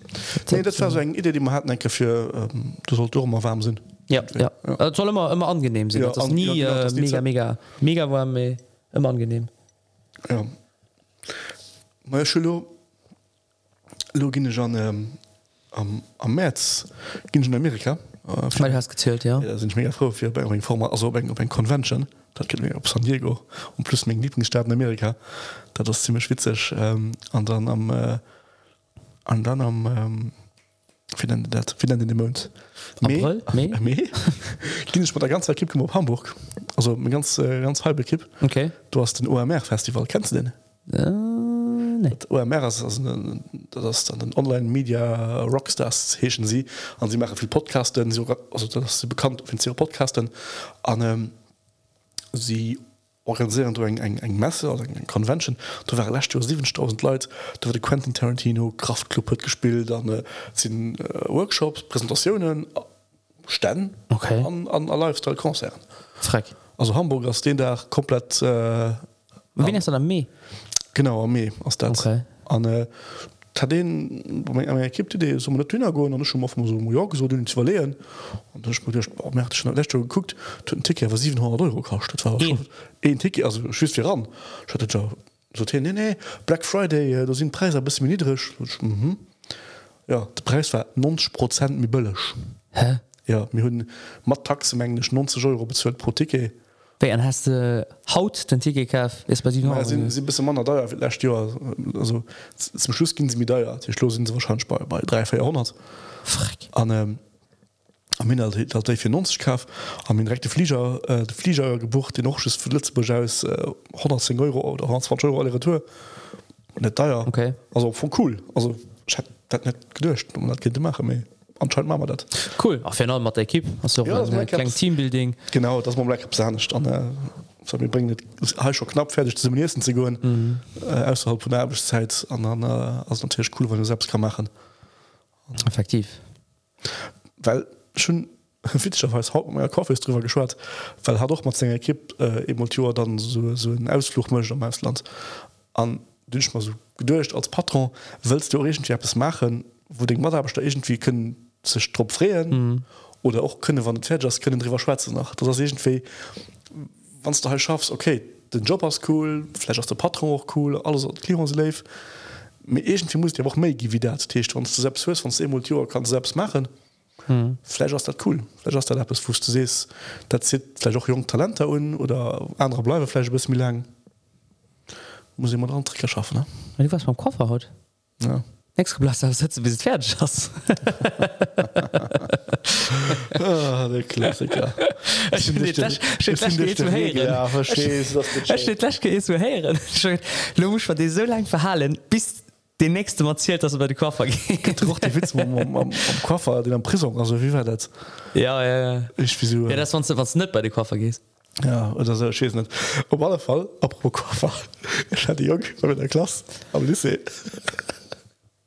Speaker 1: Nee, das war so eng idee die man hat enke für ähm, du soll immer warm sind
Speaker 2: ja ja, ja. Äh, soll immer immer angenehm sind ja, an, nie ja, genau, äh, mega mega mega warm immer angenehm.
Speaker 1: Ja Meier Schüler login an ähm, am, am März gin in Amerika
Speaker 2: äh, hast gezählt ja,
Speaker 1: ja sind mega froh für bei Form also op ein Convention. Dat mir op San Diego. Und plus még Lieblingsstaat in Amerika. Dat das ziemlich schwitzig ähm, an dann am äh, an dann am ähm, dat den Mond? Ich der ganze Kipp op Hamburg. Also ganz äh, ganz halbe Kipp.
Speaker 2: Okay.
Speaker 1: Du hast den OMR Festival. Kennst du den OMR den online Media Rockstars heschen sie. An sie machen viel Podcasten. Sie, sie bekannt ihre Podcasten. An ähm, sie organisieren du eng eng Messe oder eng Convention. Du war 7000 Leute. Da wurde Quentin Tarantino Kraftclub hat gespielt. An äh, sind äh, Workshops Präsentationen stellen
Speaker 2: okay.
Speaker 1: an, an lifestyle Konzern
Speaker 2: also
Speaker 1: Hamburg aus den da komplett äh,
Speaker 2: me
Speaker 1: genau mé
Speaker 2: ass
Speaker 1: an den kipp idee so Tnner go an schon so York so dun verleen an Mächt schon Lächt geguckt den Tick wer 700 Euro kacht E Tick also schüs fir ran so nee nee Black Friday da sind Preis a bis niedrigch mhm. ja de Preis war 90 Prozent mi bëllech ja mir hunn mat taxmenglech 90 Euro bezweelt pro Ticket.
Speaker 2: En hast de haut den Tikaf bis
Speaker 1: bis Mann dacht zum Schluss ginn ze mir daier schlo sind ze wahrscheinlich bei bei 3 400 an Min fir nonskaf am min rechte Flieger äh, de Flieger gebucht. Den noch vu Litzburg aus äh, 110 Euro oder 20 Euro alle Retour. Net daier
Speaker 2: okay.
Speaker 1: also vu cool. Also dat net gedurcht um dat kind mache méi anschein ma dat
Speaker 2: cool. Mat der Kipp Teambuilding.
Speaker 1: Genau das man nicht an äh, bring schon knapp fertig zum nächsten zu mhm. äh, außerhalb von der Arbeitszeit an äh, als natürlich cool wenn du selbst kann machen.
Speaker 2: Effektiv.
Speaker 1: Weil schon haut Kaffee ist drüber geschwar weil hat doch mal kipp äh, dann so, so ein ausflug am Meland an dünsch mal so gedurcht als Patron willst du es machen wo den Mutter irgendwie können ze stropréen mm. oder auch könne wann Fgers können drwer Schweze nach. Das wann du halt schaffst okay den Job as cool Fleisch aus der Patron auch cool alles Klima irgendwie muss ja auch mé wie dercht wann du selbst hörst von Emultur kann selbst machen. Mm. Fleisch aus dat cool. Fleisch der fu du sees dat vielleicht auch jung Talente un oder andere bleibefleisch bis mir lang. Muss immer dran schaffen
Speaker 2: ne? Was beim Koffer hat. Ja Extrablas bis fertig hast
Speaker 1: ah, Klassiker.
Speaker 2: War dir so lang verhalen bis den nächste mal erzählt dass er bei die Koffer
Speaker 1: Koffer den am Prison also wie war das?
Speaker 2: Ja, ja, ja.
Speaker 1: ich wieso
Speaker 2: ja, das sonst was nicht bei die Koffer gehst.
Speaker 1: Ja oder so nicht. Auf alle Fall apropos Koffer ich hatte Jung mit der Klasse am Lycée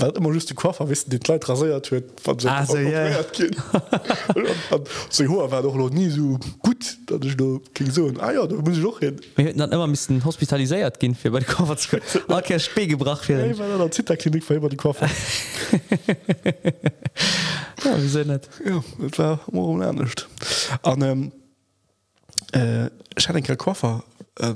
Speaker 1: weil immer just die Koffer wissen die Kleid rasiert hue
Speaker 2: so
Speaker 1: ho war doch noch nie so gut dat ich so ah, ja, muss ich doch hin.
Speaker 2: Dann immer miss hospitaliséiert gehen für bei Koffer okay, spe gebracht
Speaker 1: ja, der Zitterklinik war immer die Koffer.
Speaker 2: Ja, wie se
Speaker 1: net ja, war ernstcht an ähm, äh, Schenkel Koffer äh,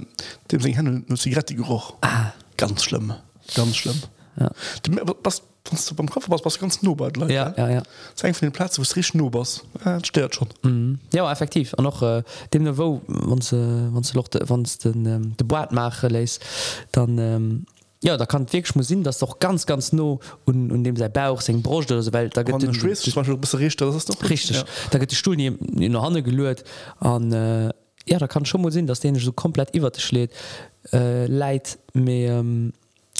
Speaker 1: dem se Händel nur Zigarettegeruch
Speaker 2: ah.
Speaker 1: ganz schlimm ganz schlimm
Speaker 2: ja.
Speaker 1: Du, was, was du beim Kopf was, was ganz nobert
Speaker 2: ja, ja, ja,
Speaker 1: ja. von den Platz wo rich nobers ja, stört schon
Speaker 2: mhm. ja effektiv an noch äh, dem Niveau wann den ähm, de Bord mache leis, dann ähm, Ja, da kann wirklich muss sinn, dass doch ganz ganz no und, und dem sei Bauch se brocht oder so, weil da gibt den,
Speaker 1: Schweiz, den, richtig,
Speaker 2: richtig.
Speaker 1: Ja.
Speaker 2: da gibt die Stuhl in der Hand gelöert an äh, ja da kann schon mal sinn, dass den so komplett iwwer schlägt äh, Leid mir ähm,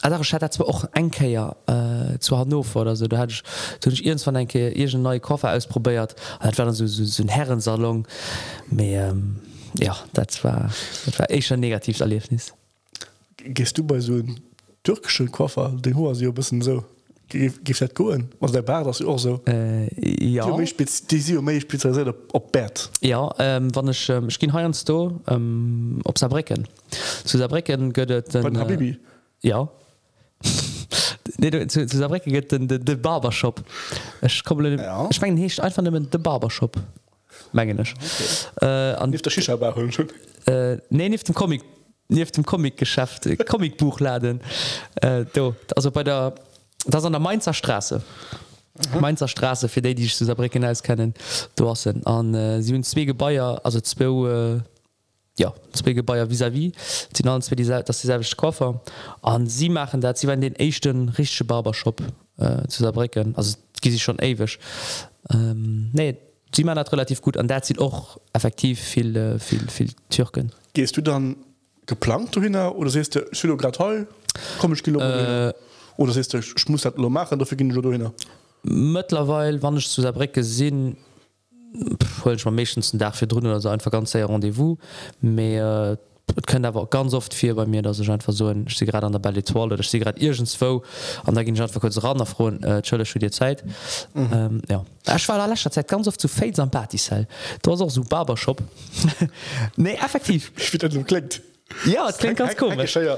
Speaker 2: Ah, da hat zwar auch enkeier äh, zu Hannover oder so. Da hatte ich, da hatte ich irgendwann enke ir neue Koffer ausprobiert. Dat war dann so, so, so ein Herrensalon. Mehr ähm, ja dat war dat war echt ein negatives Erlebnis.
Speaker 1: Gehst du bei so einem türkischen Koffer den hoher sie ein bisschen so gi dat go was der Bar das auch so.
Speaker 2: Äh, ja.
Speaker 1: Spezialisiert op- op Bett
Speaker 2: Ja ähm, wann ich, ähm, ich gin heern sto ähm, op Sabricken zu Sabricken gëtt
Speaker 1: Bei den Habibi?
Speaker 2: Ja nee, du, zu, zu Sabricke gëtt den de, de Barbershop. Ich komme
Speaker 1: Ja.
Speaker 2: ich mein, hecht einfach de Barbershop. Mengenech okay. äh, an
Speaker 1: Nicht der schon
Speaker 2: äh, nee nicht dem Comic nie dem Comicgeschäft äh, Comicbuchladen. Äh, do, also bei der das an der Mainzer Straße. Mhm. Mainzer Straße für die die ich zu Saarbrücken als kennen du hast an äh, sie hun zwei Gebäier also zwei äh, ja zwei Gebäier vis wie sind alles für diese das dieselbe Koffer an sie machen dat sie waren den echten richtige Barbershop äh, zu Saarbrücken also gi sie schon ewig ähm, nee sie man hat relativ gut an der sieht auch effektiv viel äh, viel viel Türken.
Speaker 1: Gehst du dann geplant du hin oder sest du Südo grad toll kom ich
Speaker 2: Äh,
Speaker 1: oder sest du ich muss dat lo machen dafür gin du hin
Speaker 2: Mëtlerweil wann ich zu der Brecke Pff, meistens dafür drin also einfach ganz sehr rendezvous. Mehr äh, können aber ganz oft viel bei mir dass ich einfach so ein, ich gerade an der Ball toile ich gerade irgendwo an da ging ich einfach kurz ran nach frohen äh, Studie Zeit. Mhm. ähm, ja. Ich war letzter Zeit ganz oft zu Fa am Party du hast auch so Barbershop. Nee effektiv.
Speaker 1: Klingt.
Speaker 2: Ja das klingt ganz komisch
Speaker 1: ja.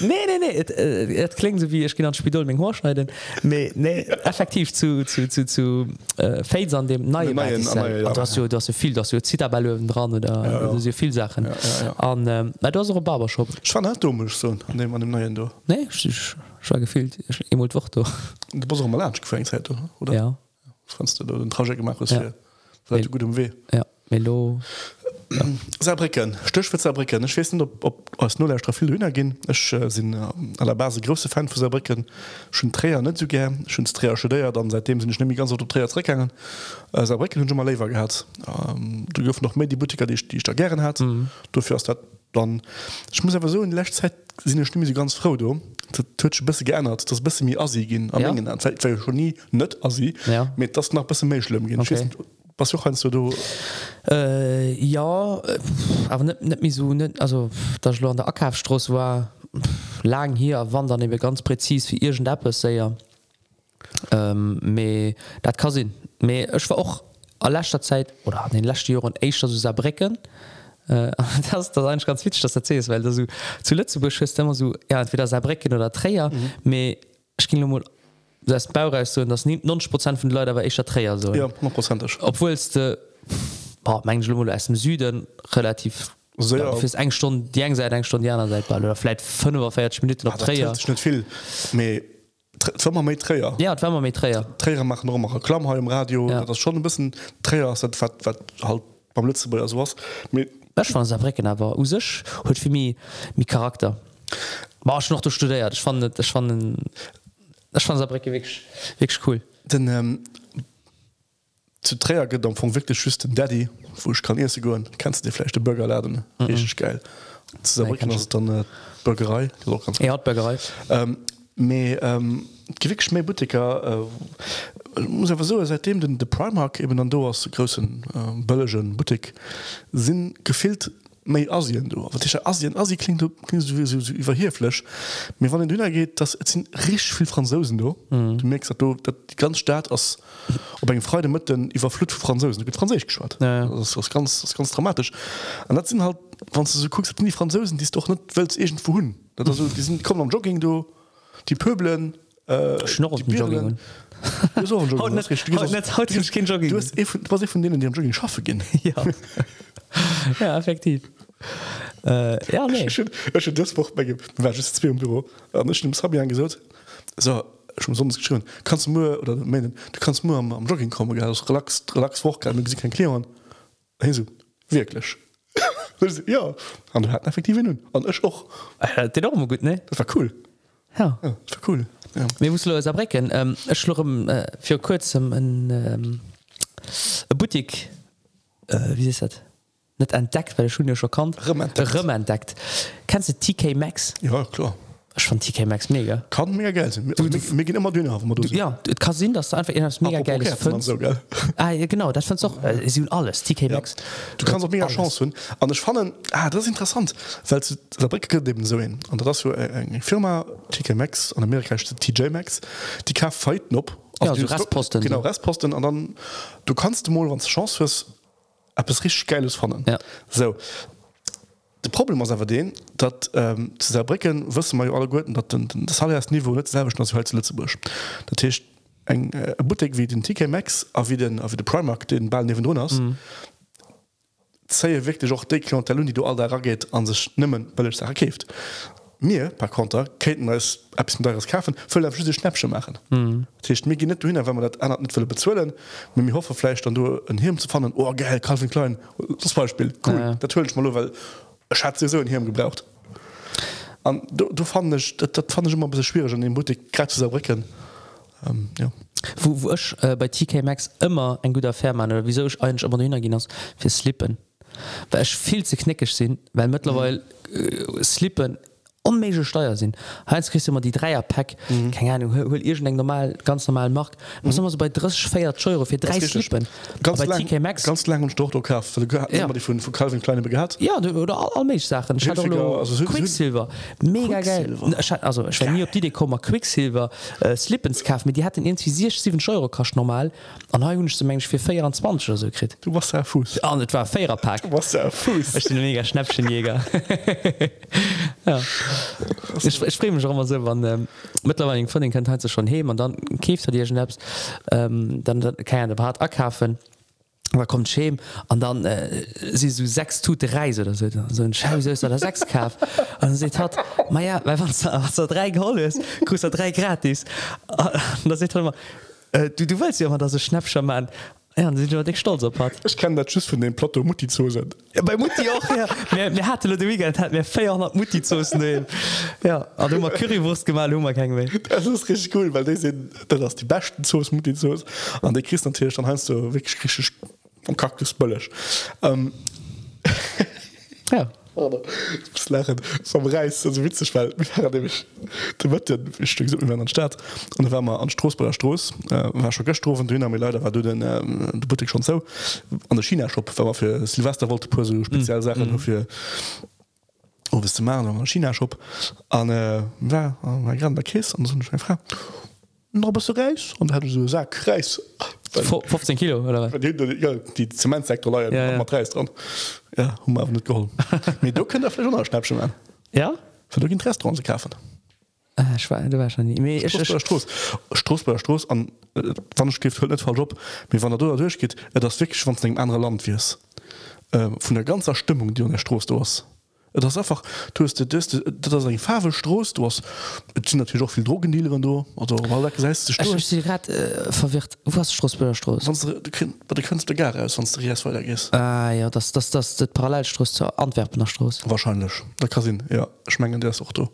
Speaker 2: Nee nee nee et, et kling so wie ich genannt Spidol még Horschneiden nee, nee effektiv zu zu, zu, zu äh, Fas an dem
Speaker 1: neien dat
Speaker 2: se viel dat Zitabellöwen dran oder
Speaker 1: ja,
Speaker 2: ja. viel Sachen
Speaker 1: an ja, ja,
Speaker 2: ja. ähm, Barbershop
Speaker 1: Schwan hat dummech so an dem an dem neien do
Speaker 2: Nee gefilt emul woch
Speaker 1: do De bas mal geféngheit oder
Speaker 2: ja.
Speaker 1: Franst du den Traje gemacht
Speaker 2: ja.
Speaker 1: gut um weh
Speaker 2: ja. Melo
Speaker 1: Sabricken Stöch Sabricken ich weiß nicht, ob, ob aus null viel hüner gin ich äh, sind äh, an der Base große Fan für Sabricken schon Träer net so gern. Schon Träer studiert dann seitdem sind ich nämlich ganz auf Träerregangen äh, Sabricken hun schon mal lever gehabt. Ähm, du gouf noch mehr die Butiker die ich, die ich da gern hat. Mhm. du fürst dat dann ich muss aber so in der Zeit sind ich stimme sie ganz froh du. Bis geändert das bis mir asi gin am
Speaker 2: Ja.
Speaker 1: Mengen an. Weil- weil schon nie net asi
Speaker 2: Ja.
Speaker 1: mit das nach bis méi schlimm gehen. Ich
Speaker 2: Okay.
Speaker 1: weiß nicht, was du kannst du du
Speaker 2: Äh, ja aber net net mi so net also dat lo an der Ackerhafstross war lang hier wandern e ganz präzis wie irgend Appppe seier ähm, me dat kann sinn ech war auch a lachter Zeit oder an den lachte Joren eichter so brecken Äh, das das eigentlich ganz wit das erzählst weil du zuletzt beschüst immer so ja entweder Saarbrücken oder Träer me ich ging mal das Baureis so das 90 Prozent von den Leute war echter Träer so
Speaker 1: ja 100
Speaker 2: obwohl es de mein Schlummel aus dem Süden relativ
Speaker 1: So, ja.
Speaker 2: fürs eng Stunde die eng seit eng Stunde Janer seit ball oder vielleicht 5 oder 40 Minuten noch Träer
Speaker 1: net viel. Méi Träer
Speaker 2: ja Träer
Speaker 1: Träger. Machen noch Klammha im Radio
Speaker 2: Ja.
Speaker 1: das schon ein bisschen das wat, wat halt beim letzte bei sowas.
Speaker 2: Ech fan Saarbrücken awer usech huet fir mi mi Charakter. War noch du studiert? Ich fand ich fand Das fand Sabricke wirklich, wirklich cool.
Speaker 1: Den ähm, zu Träger geht am Anfang wirklich schüss den Daddy, wo ich kann erst gehen, kannst du dir vielleicht den Burger laden, mm -mm. geil. Zu Sabricke
Speaker 2: nee,
Speaker 1: hast du dann äh, Burgerei, das ist auch ganz
Speaker 2: cool. Ja, Burgerei.
Speaker 1: Ähm, Me ähm, gewich méi Butiker äh, muss awer so seitdem den de Primark eben an do aus großen äh, bëllegen Butik sinn gefilt méi Asien du. Asien? Asi klingt du kst du so, so iwwer hierflech mir wann den dünner geht das sinn rich viel Franzosen du. Mhm. du merkst dat du dat die ganz staat ass op eng Freude mit den iwwer Flut Franzosen. Du Franzisch geschwa
Speaker 2: ja.
Speaker 1: das, das ganz das ganz dramatisch. An dat sinn halt wann du so guckst die Franzosen die doch net Welt egent vu hunn die sind kommen am Jogging du. Die pöbeln äh,
Speaker 2: schnorren Jogging
Speaker 1: von denen die am Jogging schaffe gehen.
Speaker 2: Ja. ja effektiv. Äh, ja nee.
Speaker 1: Ich ich hab das Woche bei war just zwei im Büro? An ich dem Sabi angesagt so schon sonst geschrieben kannst du nur oder meinen du kannst nur am, am Jogging kommen gell? das relax relax Woche kann sie kein klären so wirklich? Ich ja. Und du hat effektiv nun und ich auch.
Speaker 2: Äh, den auch immer gut ne?
Speaker 1: Das war cool.
Speaker 2: Ja.
Speaker 1: Ja, das war cool. Ja.
Speaker 2: mir muss erbrecken ähm, schlurm äh, für kurzem ein ähm, ein Boutique. Äh, wie ist dat net entdeckt weil der schon ja schon kannt
Speaker 1: Rementdeckt.
Speaker 2: entdeckt kannst du TK Max
Speaker 1: ja klar
Speaker 2: ich fand TK Max mega
Speaker 1: kann mehr Geld sein. Wir- wir wir gehen immer dünner wenn wir
Speaker 2: du,
Speaker 1: sind.
Speaker 2: ja et kann sinn dass du einfach innerhalb mega
Speaker 1: Apropos
Speaker 2: geiles
Speaker 1: und
Speaker 2: findest.
Speaker 1: so, gell?
Speaker 2: ah, ja, genau das fand auch äh, sie alles TK
Speaker 1: Ja.
Speaker 2: Max
Speaker 1: du kannst auch mega
Speaker 2: Alles.
Speaker 1: Chance hun an ich fand ah, das ist interessant weil du der Bricke eben so hin und das so eng Firma TK Max an Amerika ist die TJ Max die kann fighten op
Speaker 2: Ja, so Restposten,
Speaker 1: genau. Restposten und dann du kannst mal wann Chance fürs es richtig geiles von
Speaker 2: ja.
Speaker 1: so de Problem was awer den, dat ähm, zu zerbricken wëssen mai alle goeten, dat das alle erst Niveau net selch ass Hölze Lützebusch. Dat techt eng äh, Butig wie den TK Max a wie den a wie de Primark den Ball newen Donners. Mm. Zeie wirklich auch de Klientelun, die du all der raggeet an sich nimmen, weil ich se erkkeft. Mir per Konter keten als dares kaufen voll Schnäpsche machen. Mhm. mir net hin wenn man dat einer net bezwillen. Mit mir hoffe fleisch dann du ein Hirn zu fannen oh geil Calvin klein das Beispiel cool
Speaker 2: Ja,
Speaker 1: natürlich mal weil ich hat so ein Hirn gebraucht. An du, du fand ich dat, dat fand ich immer ein bisschen schwierig an den Mutig gerade zu zerbricken ähm, ja.
Speaker 2: Wo, wo ich äh, bei TK Max immer ein guter Fairmann oder wieso ich eigentlich aber hingehen hast für slippen. Weil ich viel zu knickig sind weil mittlerweile äh, slippen unmäßige Steuer sind. Heinz kriegst du immer die dreier Pack mhm. keine Ahnung hol, hol irgendein normal ganz normal macht muss mhm. so bei 30 feiert Euro für drei
Speaker 1: Das ist richtig.
Speaker 2: Slippen.
Speaker 1: Ganz lang,
Speaker 2: Max
Speaker 1: ganz lang und doch kauf
Speaker 2: Ja.
Speaker 1: ja. die von, von Calvin kleine gehabt
Speaker 2: Ja oder all, all Milch Sachen.
Speaker 1: Also so-
Speaker 2: Quicksilver. Mega geil. Also ich war nie op die komme Quicksilver äh, Slippens kauf mit die hat den irgendwie 7 Euro kacht normal. An hun du mensch für 24 oder so krit
Speaker 1: du warst ja Fuß.
Speaker 2: An et war fairer Pack.
Speaker 1: Du ja Fuß.
Speaker 2: Ich bin ein mega Schnäppchenjäger ja. ich, ich spree mich auch immer so wann ähm, mittlerweile von den kennt halt schon he und dann käft er dir Schnaps ähm, dann, dann kann er der hart akaufen da kommt Schem an dann äh, sie so sechs tute Reise oder so so ein Schau der sechs kaf und sie hat ma ja weil was was er drei geholt ist kru er drei gratis. Und da sieht er immer äh, du du willst ja immer dass schnäppscher Mann ja und sie sind dich stolz op hat
Speaker 1: ich kann dat tschüss von den Plateau Mutti zu sind
Speaker 2: Ja, bei Mutti auch ja. mir, mir hatte de weekend hat mir 400 Mutti zossen ja a du Currywurst gemal hummer keng will
Speaker 1: das ist richtig cool weil die sind das ist die besten Zoos Mutti Zoos an der Christ natürlich dann heißt du wirklich richtig vom Kaktus böllisch ähm,
Speaker 2: ja
Speaker 1: Das Lachen vom Reis also witzig weil wir waren nämlich da wird ja ein Stück so über den Stadt. Und da waren wir an Straßburger Straß äh, war schon gestroffen dünner mir leider war du den ähm, du Boutique schon so. An der China Shop wenn man für Silvester wollte pur so Spezialsachen mm. für oh, was du machen an der China Shop an äh, war an Grand Käse und so eine Frau bist du reis und haben so gesagt
Speaker 2: kreis. 15 Kilo oder
Speaker 1: ja, die Zementsektor
Speaker 2: ja, ja.
Speaker 1: dran. Ja, net geholll du könnt derschnappschen an
Speaker 2: ja?
Speaker 1: Für du Restaurant kaufen Stroßstroß an Wandstift hue net fall Job wie wann der du durchgeht das wirklich von dem andere Land wies äh, von der ganzer Stimmung die an der Stroß du hast das ist einfach du hast eng Favelstroß du hast es sind natürlich auch viel Drogendealerin du oder weil der gesagt
Speaker 2: grad äh, verwirrt. Wo hast Straßburger Stroß
Speaker 1: sonst du kannst du gar sonst du weiter gehst.
Speaker 2: Ah, ja das das das das Parallelstroß zur Antwerpener Stroß
Speaker 1: wahrscheinlich. Der Kasin ja. Schmengen der ist auch du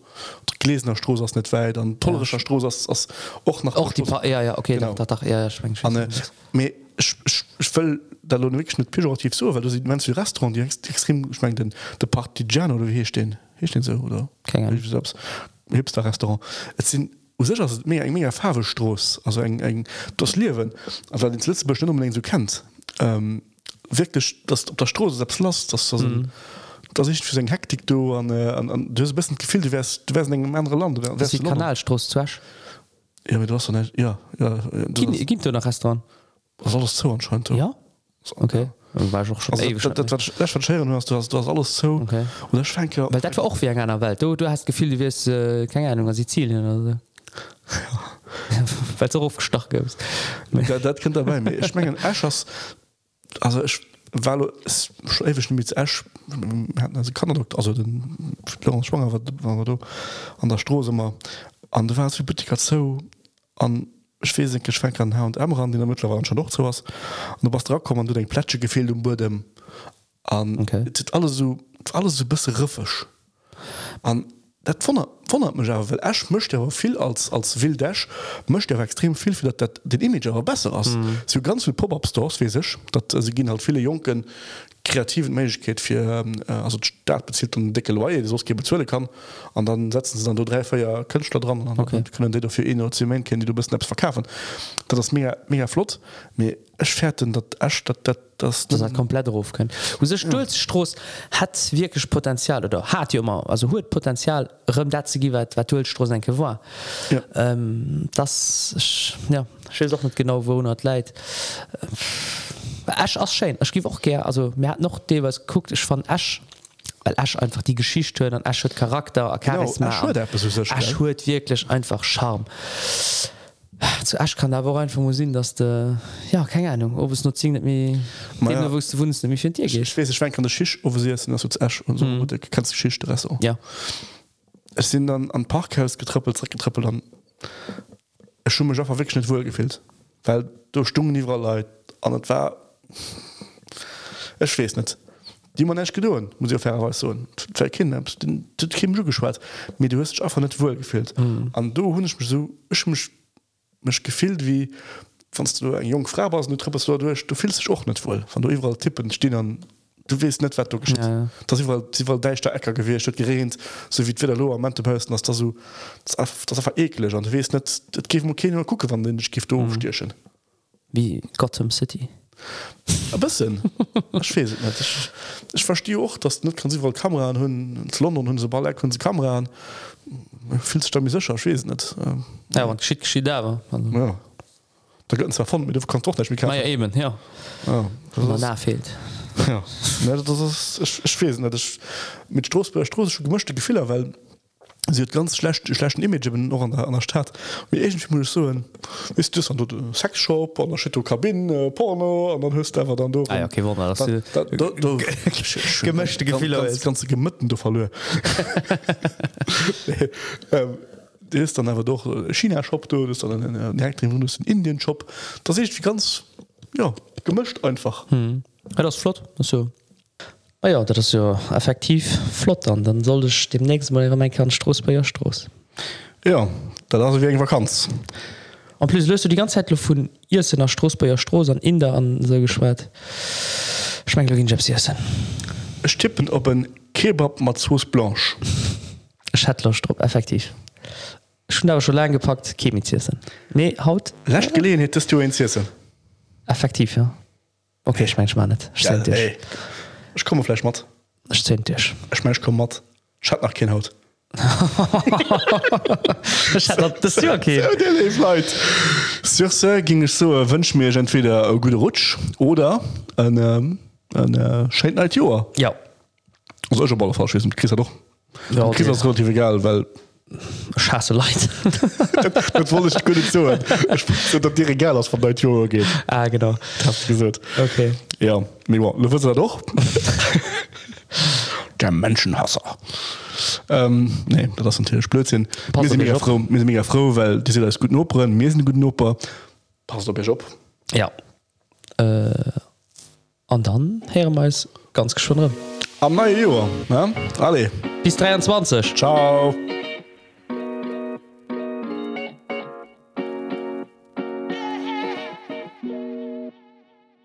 Speaker 1: gläsener Stroß aus nicht weit dann tollerischer ja. Stroß aus, aus auch nach
Speaker 2: auch die pa ja ja okay
Speaker 1: Genau.
Speaker 2: da, da, da, ja, ja,
Speaker 1: Anne, me, ich, ich, ich will da wirklich nicht pejorativ so weil du sieht meinst wie Restaurant die ex- extrem schmengen den der Partigiano oder wie hier stehen hier stehen so oder. Ich hipster Restaurant es sind sicher mega mega Farbestroß also eng eng das Liwen also den letzte bestimmt unbedingt so kennt ähm, wirklich das ob der Stroß selbst las das das, mhm. das ich für sein hektik du an, äh, an, an du hast ein bisschen gefühl du wärst du wärst in einem anderen Land du
Speaker 2: Das. Kanalstroß
Speaker 1: ja, aber du hast doch nicht ja ja äh, du hast-
Speaker 2: gibt du nach Restaurant
Speaker 1: das ist alles so anscheinend du.
Speaker 2: ja. Okay. war ich auch schon
Speaker 1: also,
Speaker 2: ewig
Speaker 1: das, das, das, das, scheren, du hast du hast du hast alles so
Speaker 2: Okay.
Speaker 1: und ja
Speaker 2: weil das war auch wie in einer Welt. Du, du hast Gefühl du wirst äh, keine Ahnung an Sizilien oder so. Weil du aufgestochen gibst
Speaker 1: Ja, dat kind dabei. Mir ich mengen Äschers also ich weil ewig mit also kann also den Florence schwanger war, war du an der Stroße immer. An du warst wie bitte so an schwesenke Schwenker an Hand am ran den der Mittler waren schon noch zu was und du warst drauf kommen du den Plätsche gefehlt um Boden an
Speaker 2: okay.
Speaker 1: alles so alles so bisschen riffisch an dat vonnnert mech awer well Ech mëcht awer vill als als wildech mëcht awer extrem vill fir dat dat den Image awer besser ass. Mm. Zu so ganz vill Pop-up Stores wie sech, dat se ginn halt viele Jonken kreativen Möglichkeit für ähm, äh, also staat bezielt und dicke Leute, die so bezahlen kann und dann setzen sie dann du drei vier Künstler dran und
Speaker 2: Okay.
Speaker 1: können die dafür eh Zement kennen die du bist selbst verkaufen. Das ist mega mega flott. Mir fährt denn dat dat, das,
Speaker 2: das hat komplett drauf können und Stulzstroß hat wirklich Potenzial oder hat ja immer also hat Potenzial Stulzstroß ein war
Speaker 1: Ja.
Speaker 2: ähm, das ist- ja ich weiß auch nicht genau wo hat leid Ash ausschein es gibt auch gerne also mir hat noch der was guckt ich von Ash weil Ash einfach die Geschichte hört und Ash hat Charakter Charisma
Speaker 1: etwas, was er
Speaker 2: Ash hat wirklich einfach Charme. Zu Ash kann da wo einfach muss sehen dass de ja keine Ahnung ob es nur
Speaker 1: ja.
Speaker 2: du wunst nämlich dir
Speaker 1: ich, ich weiß ich kann der Schisch essen, ist Ash und so. Mm. du kannst Schisch Dress auch
Speaker 2: ja.
Speaker 1: Es sind dann an Parkhaus getrippelt getrippelt an es schon mich einfach wirklich nicht wohl gefehlt weil du stungen die Leute. An war Ech wees net. Die man nicht gedoen muss kind geschwar mir du hast einfach net wohl gefühlt an mm. du hun mich so ich mich mich gefilt wie fandst du ein jung Frau warst du treppest du durch du fühlst dich auch nicht wohl. Von du überall tippen stehen an du willst net wat du geschieht
Speaker 2: ja.
Speaker 1: das war, sie war deichter Äcker gewircht gerent so wie wieder lo am man posten dass da so das, das war ekelig an du west net dat gi okay gucke wann den Skift umstierchen
Speaker 2: wie Gotham City?
Speaker 1: Ein bisschen. Ich weiß es nicht. Ich, ich verstehe auch dass nicht kann sie wohl Kamera an hun London hun sie ball hun sie Kamera an. Fühlt sich damit sicher ich weiß es nicht. Ähm,
Speaker 2: ja und geschieht geschieht aber also,
Speaker 1: ja. Da gönnen zwar von mir du kannst doch nicht mehr
Speaker 2: na ja, eben ja.
Speaker 1: Ja, das
Speaker 2: man
Speaker 1: ist-
Speaker 2: da fehlt.
Speaker 1: Ja. ne, das ist ich, ich weiß nicht, das, mit Stroßburg Stroß schon gemischte Gefehler weil sie hat ganz schlecht schlechten Image noch an der, an der Stadt. Wie irgendwie muss ich so ist das an der Sexshop an der Schito Kabin äh, Porno und dann hörst du einfach dann durch
Speaker 2: Ah ja, okay, Gemischte
Speaker 1: ganze gemitten du ähm, der ist dann einfach doch äh, China Shop du das ist dann ein direkt in Indien Shop das ist wie ganz ja gemischt einfach.
Speaker 2: Hm. ja, das ist flott das so ah ja das ist ja effektiv flott an dann soll ich demnächst mal mein kann Stroß bei Stroß
Speaker 1: ja da lasse wir Vakanz
Speaker 2: und plus löst du die ganze Zeit von ihr nach Stroß bei Stroß an in der an so geschwert essen
Speaker 1: stippen op een Kebab mat Sos blanche.
Speaker 2: Schattlerstrupp effektiv schon aber schon lange gepackt Chemi essen nee haut
Speaker 1: recht geleen hättest du en Zissen
Speaker 2: effektiv ja. Okay ich mein mal nicht ich dich.
Speaker 1: Ich komme flech mat
Speaker 2: ich zähl dich.
Speaker 1: Ech mech kom mat Schat nach kind haut.
Speaker 2: Ich hatte- das ist ja okay
Speaker 1: Surse ging es so wünsch mir entweder e gute Rutsch oder een Scheint Joer
Speaker 2: ja.
Speaker 1: Ball doch
Speaker 2: Ja,
Speaker 1: relativ egal weil
Speaker 2: Schasse leit
Speaker 1: dat Di egal ass van deit Joer geht.
Speaker 2: Ah, genau
Speaker 1: gesot.
Speaker 2: Okay.
Speaker 1: Ja mé wit er doch Der Menschenhasser. Ähm, nee, dat ein tierch Blödsinn.
Speaker 2: mé
Speaker 1: froh mé froh, well Di se als gut Operen, meesen guten Oper pass op op.
Speaker 2: Ja an äh, dann her meis ganz geschwonnen.
Speaker 1: Am neue Joer Alle
Speaker 2: bis 23
Speaker 1: Ciao!